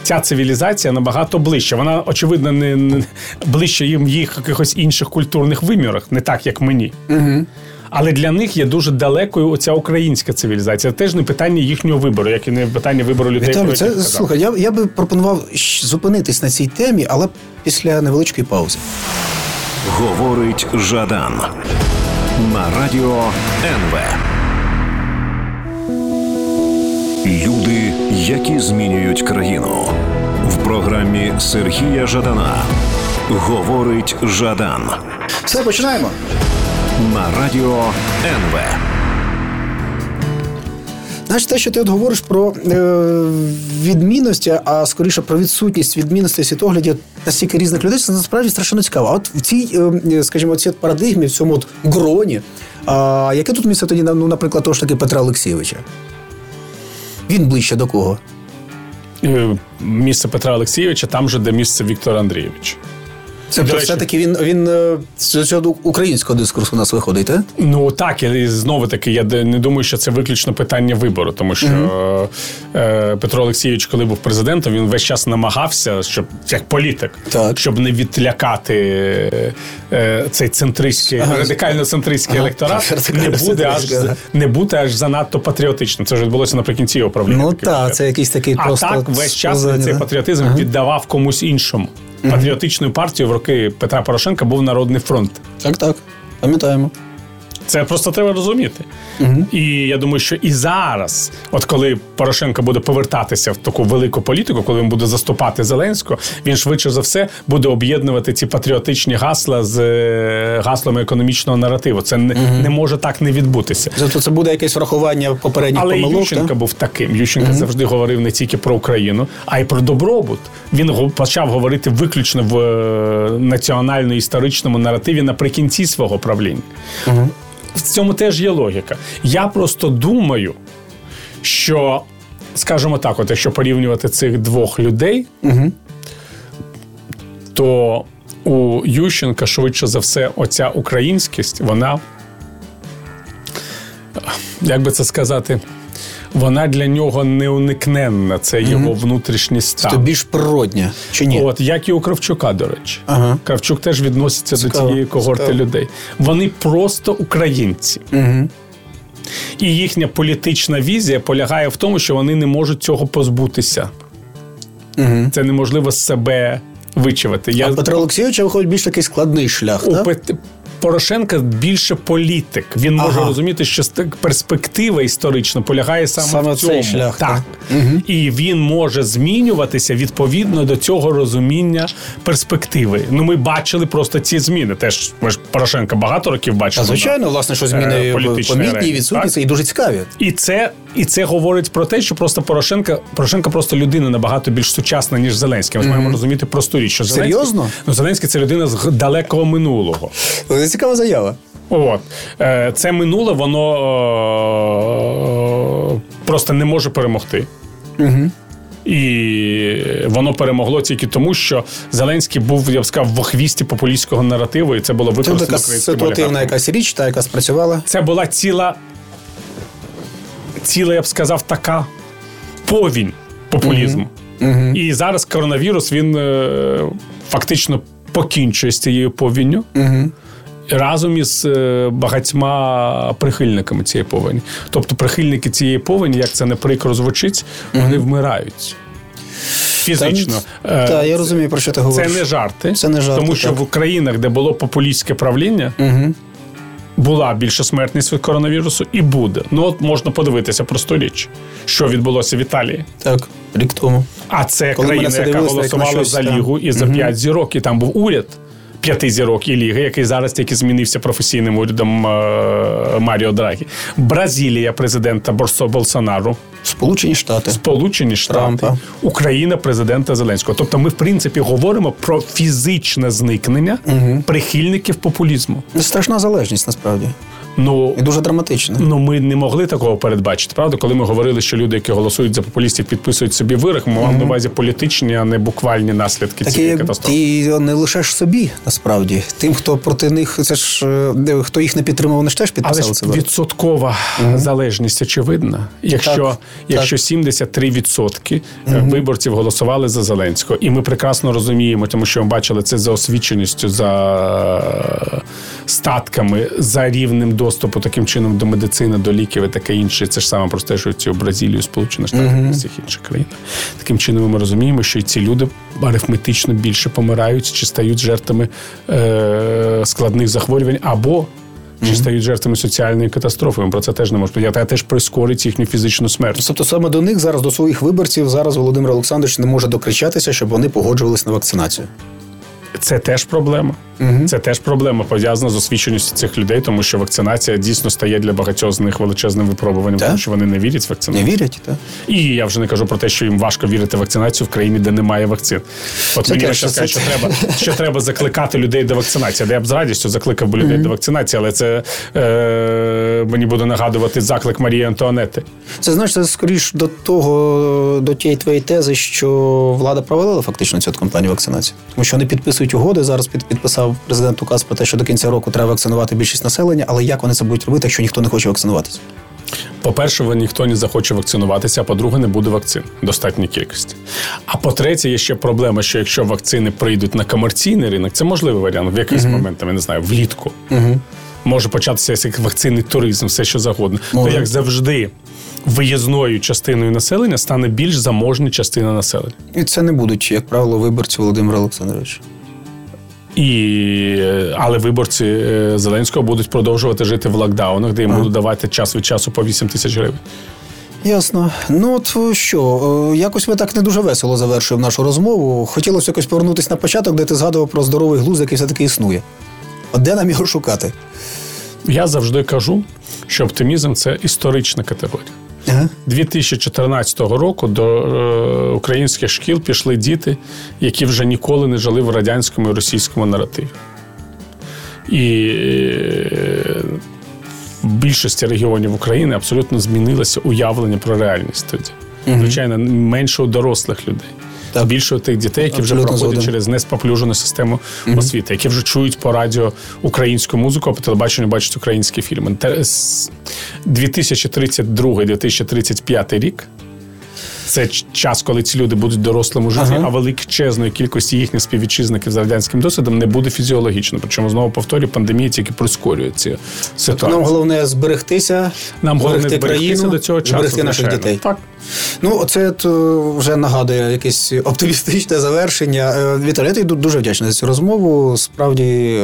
ця цивілізація набагато ближча. Вона, очевидно, не, не ближче їм їх якихось інших культурних вимірах, не так, як мені. Угу. Але для них є дуже далекою оця українська цивілізація. Це теж не питання їхнього вибору, як і не питання вибору людей. Віталій, це, я казав. слухай, я, я би пропонував зупинитись на цій темі, але після невеличкої паузи. Говорить Жадан на радіо НВ. Люди, які змінюють країну. В програмі Сергія Жадана. Говорить Жадан Все, починаємо. на радіо НВ. Знаєш, те, що ти от говориш про е, відмінності, а скоріше про відсутність відмінностей світоглядів настільки різних людей, це насправді страшенно цікаво. А от в цій, е, скажімо, цій парадигмі, в цьому от гроні, а яке тут місце тоді, ну, наприклад, того ж таки Петра Олексійовича? Він ближче до кого? Е, Місце Петра Олексійовича там же, де місце Віктора Андрійовича. Це До все-таки він, він е, з цього українського дискурсу у нас виходить, так? Ну так, і знову таки, я не думаю, що це виключно питання вибору, тому що е, Петро Олексійович, коли був президентом, він весь час намагався, щоб як політик, Так. щоб не відлякати цей центристський, Ага. радикально-центристський Ага. електорат, не буде аж не бути аж занадто патріотичним. Це вже відбулося наприкінці його правління. Ну так, це якийсь такий А просто. так весь час сповзання, цей патріотизм віддавав комусь іншому. Патріотичною партією в роки Петра Порошенка був Народний фронт. Так, так. Пам'ятаємо. Це просто треба розуміти. І я думаю, що і зараз, от коли Порошенко буде повертатися в таку велику політику, коли він буде заступати Зеленського, він швидше за все буде об'єднувати ці патріотичні гасла з е, гаслами економічного наративу. Це не, не може так не відбутися. Зато це буде якесь врахування попередніх Але помилок. Ющенко так? був таким. Ющенко завжди говорив не тільки про Україну, а й про добробут. Він почав говорити виключно в е, національно-історичному наративі наприкінці свого правління. В цьому теж є логіка. Я просто думаю, що, скажімо так, от якщо порівнювати цих двох людей, то у Ющенка швидше за все, оця українськість, вона як би це сказати, вона для нього неуникненна. Це його внутрішній стан. Це більш природня, чи ні? От, як і у Кравчука, до речі. Ага. Кравчук теж відноситься Цікаво, до цієї когорти цікаво. людей. Вони просто українці. Угу. І їхня політична візія полягає в тому, що вони не можуть цього позбутися. Угу. Це неможливо з себе вичавити. Я А Петро Олексійовича виходить більш такий складний шлях. у так? Порошенка більше політик. Він може розуміти, що перспектива історична полягає саме, Саме в цей цьому. шлях, так. так. І він може змінюватися відповідно до цього розуміння перспективи. Ну, ми бачили просто ці зміни. Теж ми ж Порошенка багато років А бачили. звичайно, власне, що е, зміни помітні, відсутні, і дуже цікаві. І це, і це говорить про те, що просто Порошенка, Порошенка просто людина набагато більш сучасна, ніж Зеленський. Ми маємо розуміти просту річ, що Зеленський, Серйозно? ну, Зеленський це людина з далекого минулого. Це цікава заява. От. Е, Це минуле, воно е, просто не може перемогти. Угу. І воно перемогло тільки тому, що Зеленський був, я б сказав, в хвісті популістського наративу, і це було Це використано така ситуативна якась річ, та яка спрацювала. Це була ціла, ціла, я б сказав, така повінь популізму. І зараз коронавірус він е, фактично покінчує з цією повінню. Разом із е, багатьма прихильниками цієї повені. Тобто прихильники цієї повені, як це не прикро звучить, вони вмирають. Фізично. Е, Так, я розумію, про що ти Це не жарти. Це не жарти, Тому що так. в Українах, де було популістське правління, Угу. була більша смертність від коронавірусу і буде. Ну от можна подивитися просту річ, що відбулося в Італії. Так, рік тому. А це Коли країна, яка голосувала за лігу і за п'ять зірок, і там був уряд. П'яти зірок і ліги, який зараз тільки змінився професійним урядом е, Маріо Драгі. Бразилія, президента Борсо Болсонару, Сполучені Штати. Сполучені Штати, Трампа. Україна, президента Зеленського. Тобто, ми в принципі говоримо про фізичне зникнення прихильників популізму. Це страшна залежність насправді. Ну І дуже драматична. Ну, ми не могли такого передбачити, правда? Коли ми говорили, що люди, які голосують за популістів, підписують собі вирок, ми мали на увазі політичні, а не буквальні наслідки Такі, цієї катастрофи. ти не лишеш собі, насправді. Тим, хто проти них, це ж е, хто їх не підтримав, вони ж теж Але підписали ж це. вирок. відсоткова залежність очевидна. Якщо, Так, якщо 73% виборців голосували за Зеленського, і ми прекрасно розуміємо, тому що ми бачили це за освіченістю, за статками, за рівнем доступу таким чином до медицини, до ліків і таке інше. Це ж саме простежується у Бразилію, Сполучених Штатів і всіх інших країнах. Таким чином ми розуміємо, що ці люди арифметично більше помирають чи стають жертвами е- складних захворювань або чи стають жертвами соціальної катастрофи. Ми про це теж не можемо. Я теж прискорить їхню фізичну смерть. Тобто саме до них зараз, до своїх виборців, зараз Володимир Олександрович не може докричатися, щоб вони погоджувалися на вакцинацію. Це теж проблема. Це теж проблема пов'язана з освіченістю цих людей, тому що вакцинація дійсно стає для багатьох з них величезним випробуванням, Так. тому що вони не вірять в Не вірять, так? І я вже не кажу про те, що їм важко вірити в вакцинацію в країні, де немає вакцин. От мені ще сказати, що треба, що треба закликати людей до вакцинації. Де я б з радістю закликав би людей до вакцинації, але це е, мені буде нагадувати заклик Марії Антуанети. Це знаєш, це скоріш до того, до тієї твоєї тези, що влада провалила фактично цю кампанію вакцинації. Тому що вони підписують угоди. Зараз під, підписав президент указ про те, що до кінця року треба вакцинувати більшість населення, але як вони це будуть робити, якщо ніхто не хоче вакцинуватися? По-перше, ніхто не захоче вакцинуватися, а по-друге, не буде вакцин в достатній кількості. А по-третє, є ще проблема, що якщо вакцини прийдуть на комерційний ринок, це можливий варіант в якийсь момент, там, я не знаю, влітку. Може початися як вакцинний туризм, все що завгодно. Може. То як завжди, виїзною частиною населення стане більш заможна частина населення. І це не будуть, як правило, виборці Володимира Олександровича. І, е, але виборці е, Зеленського будуть продовжувати жити в локдаунах, де їм будуть давати час від часу по 8 тисяч гривень. Ясно. Ну от що, е, якось ми так не дуже весело завершуємо нашу розмову. Хотілося якось повернутися на початок, де ти згадував про здоровий глузд, який все-таки існує. От де нам його шукати? Я завжди кажу, що оптимізм це історична категорія. Ага. 2014 року до е, українських шкіл пішли діти, які вже ніколи не жили в радянському і російському наративі. І е, в більшості регіонів України абсолютно змінилося уявлення про реальність тоді. Звичайно, менше у дорослих людей. Так. Більше тих дітей, які вже Абсолютно проходять згоден. через неспоплюжену систему освіти, які вже чують по радіо українську музику, а по телебаченню бачать українські фільми. Те- с- 2032-2035 рік. Це час, коли ці люди будуть дорослим у житті, Ага. а величезної кількості їхніх співвітчизників з радянським досвідом не буде фізіологічно. Причому знову повторюю, пандемія тільки прискорює ці ситуації. Нам головне зберегтися, Нам головне зберегти зберегтися країну, до цього часу. зберегти наших звичайно. дітей. Так. Ну, оце то вже нагадує якесь оптимістичне завершення. Е, Віталій, я тобі дуже вдячний за цю розмову. Справді.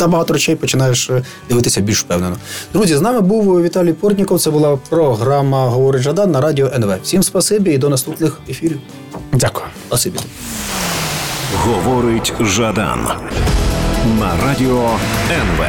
Та багато речей починаєш е, дивитися більш впевнено. Друзі, з нами був Віталій Портніков. Це була програма Говорить Жадан на радіо НВ. Всім спасибі і до наступних ефірів. Дякую. Спасибі. Говорить Жадан на радіо НВ.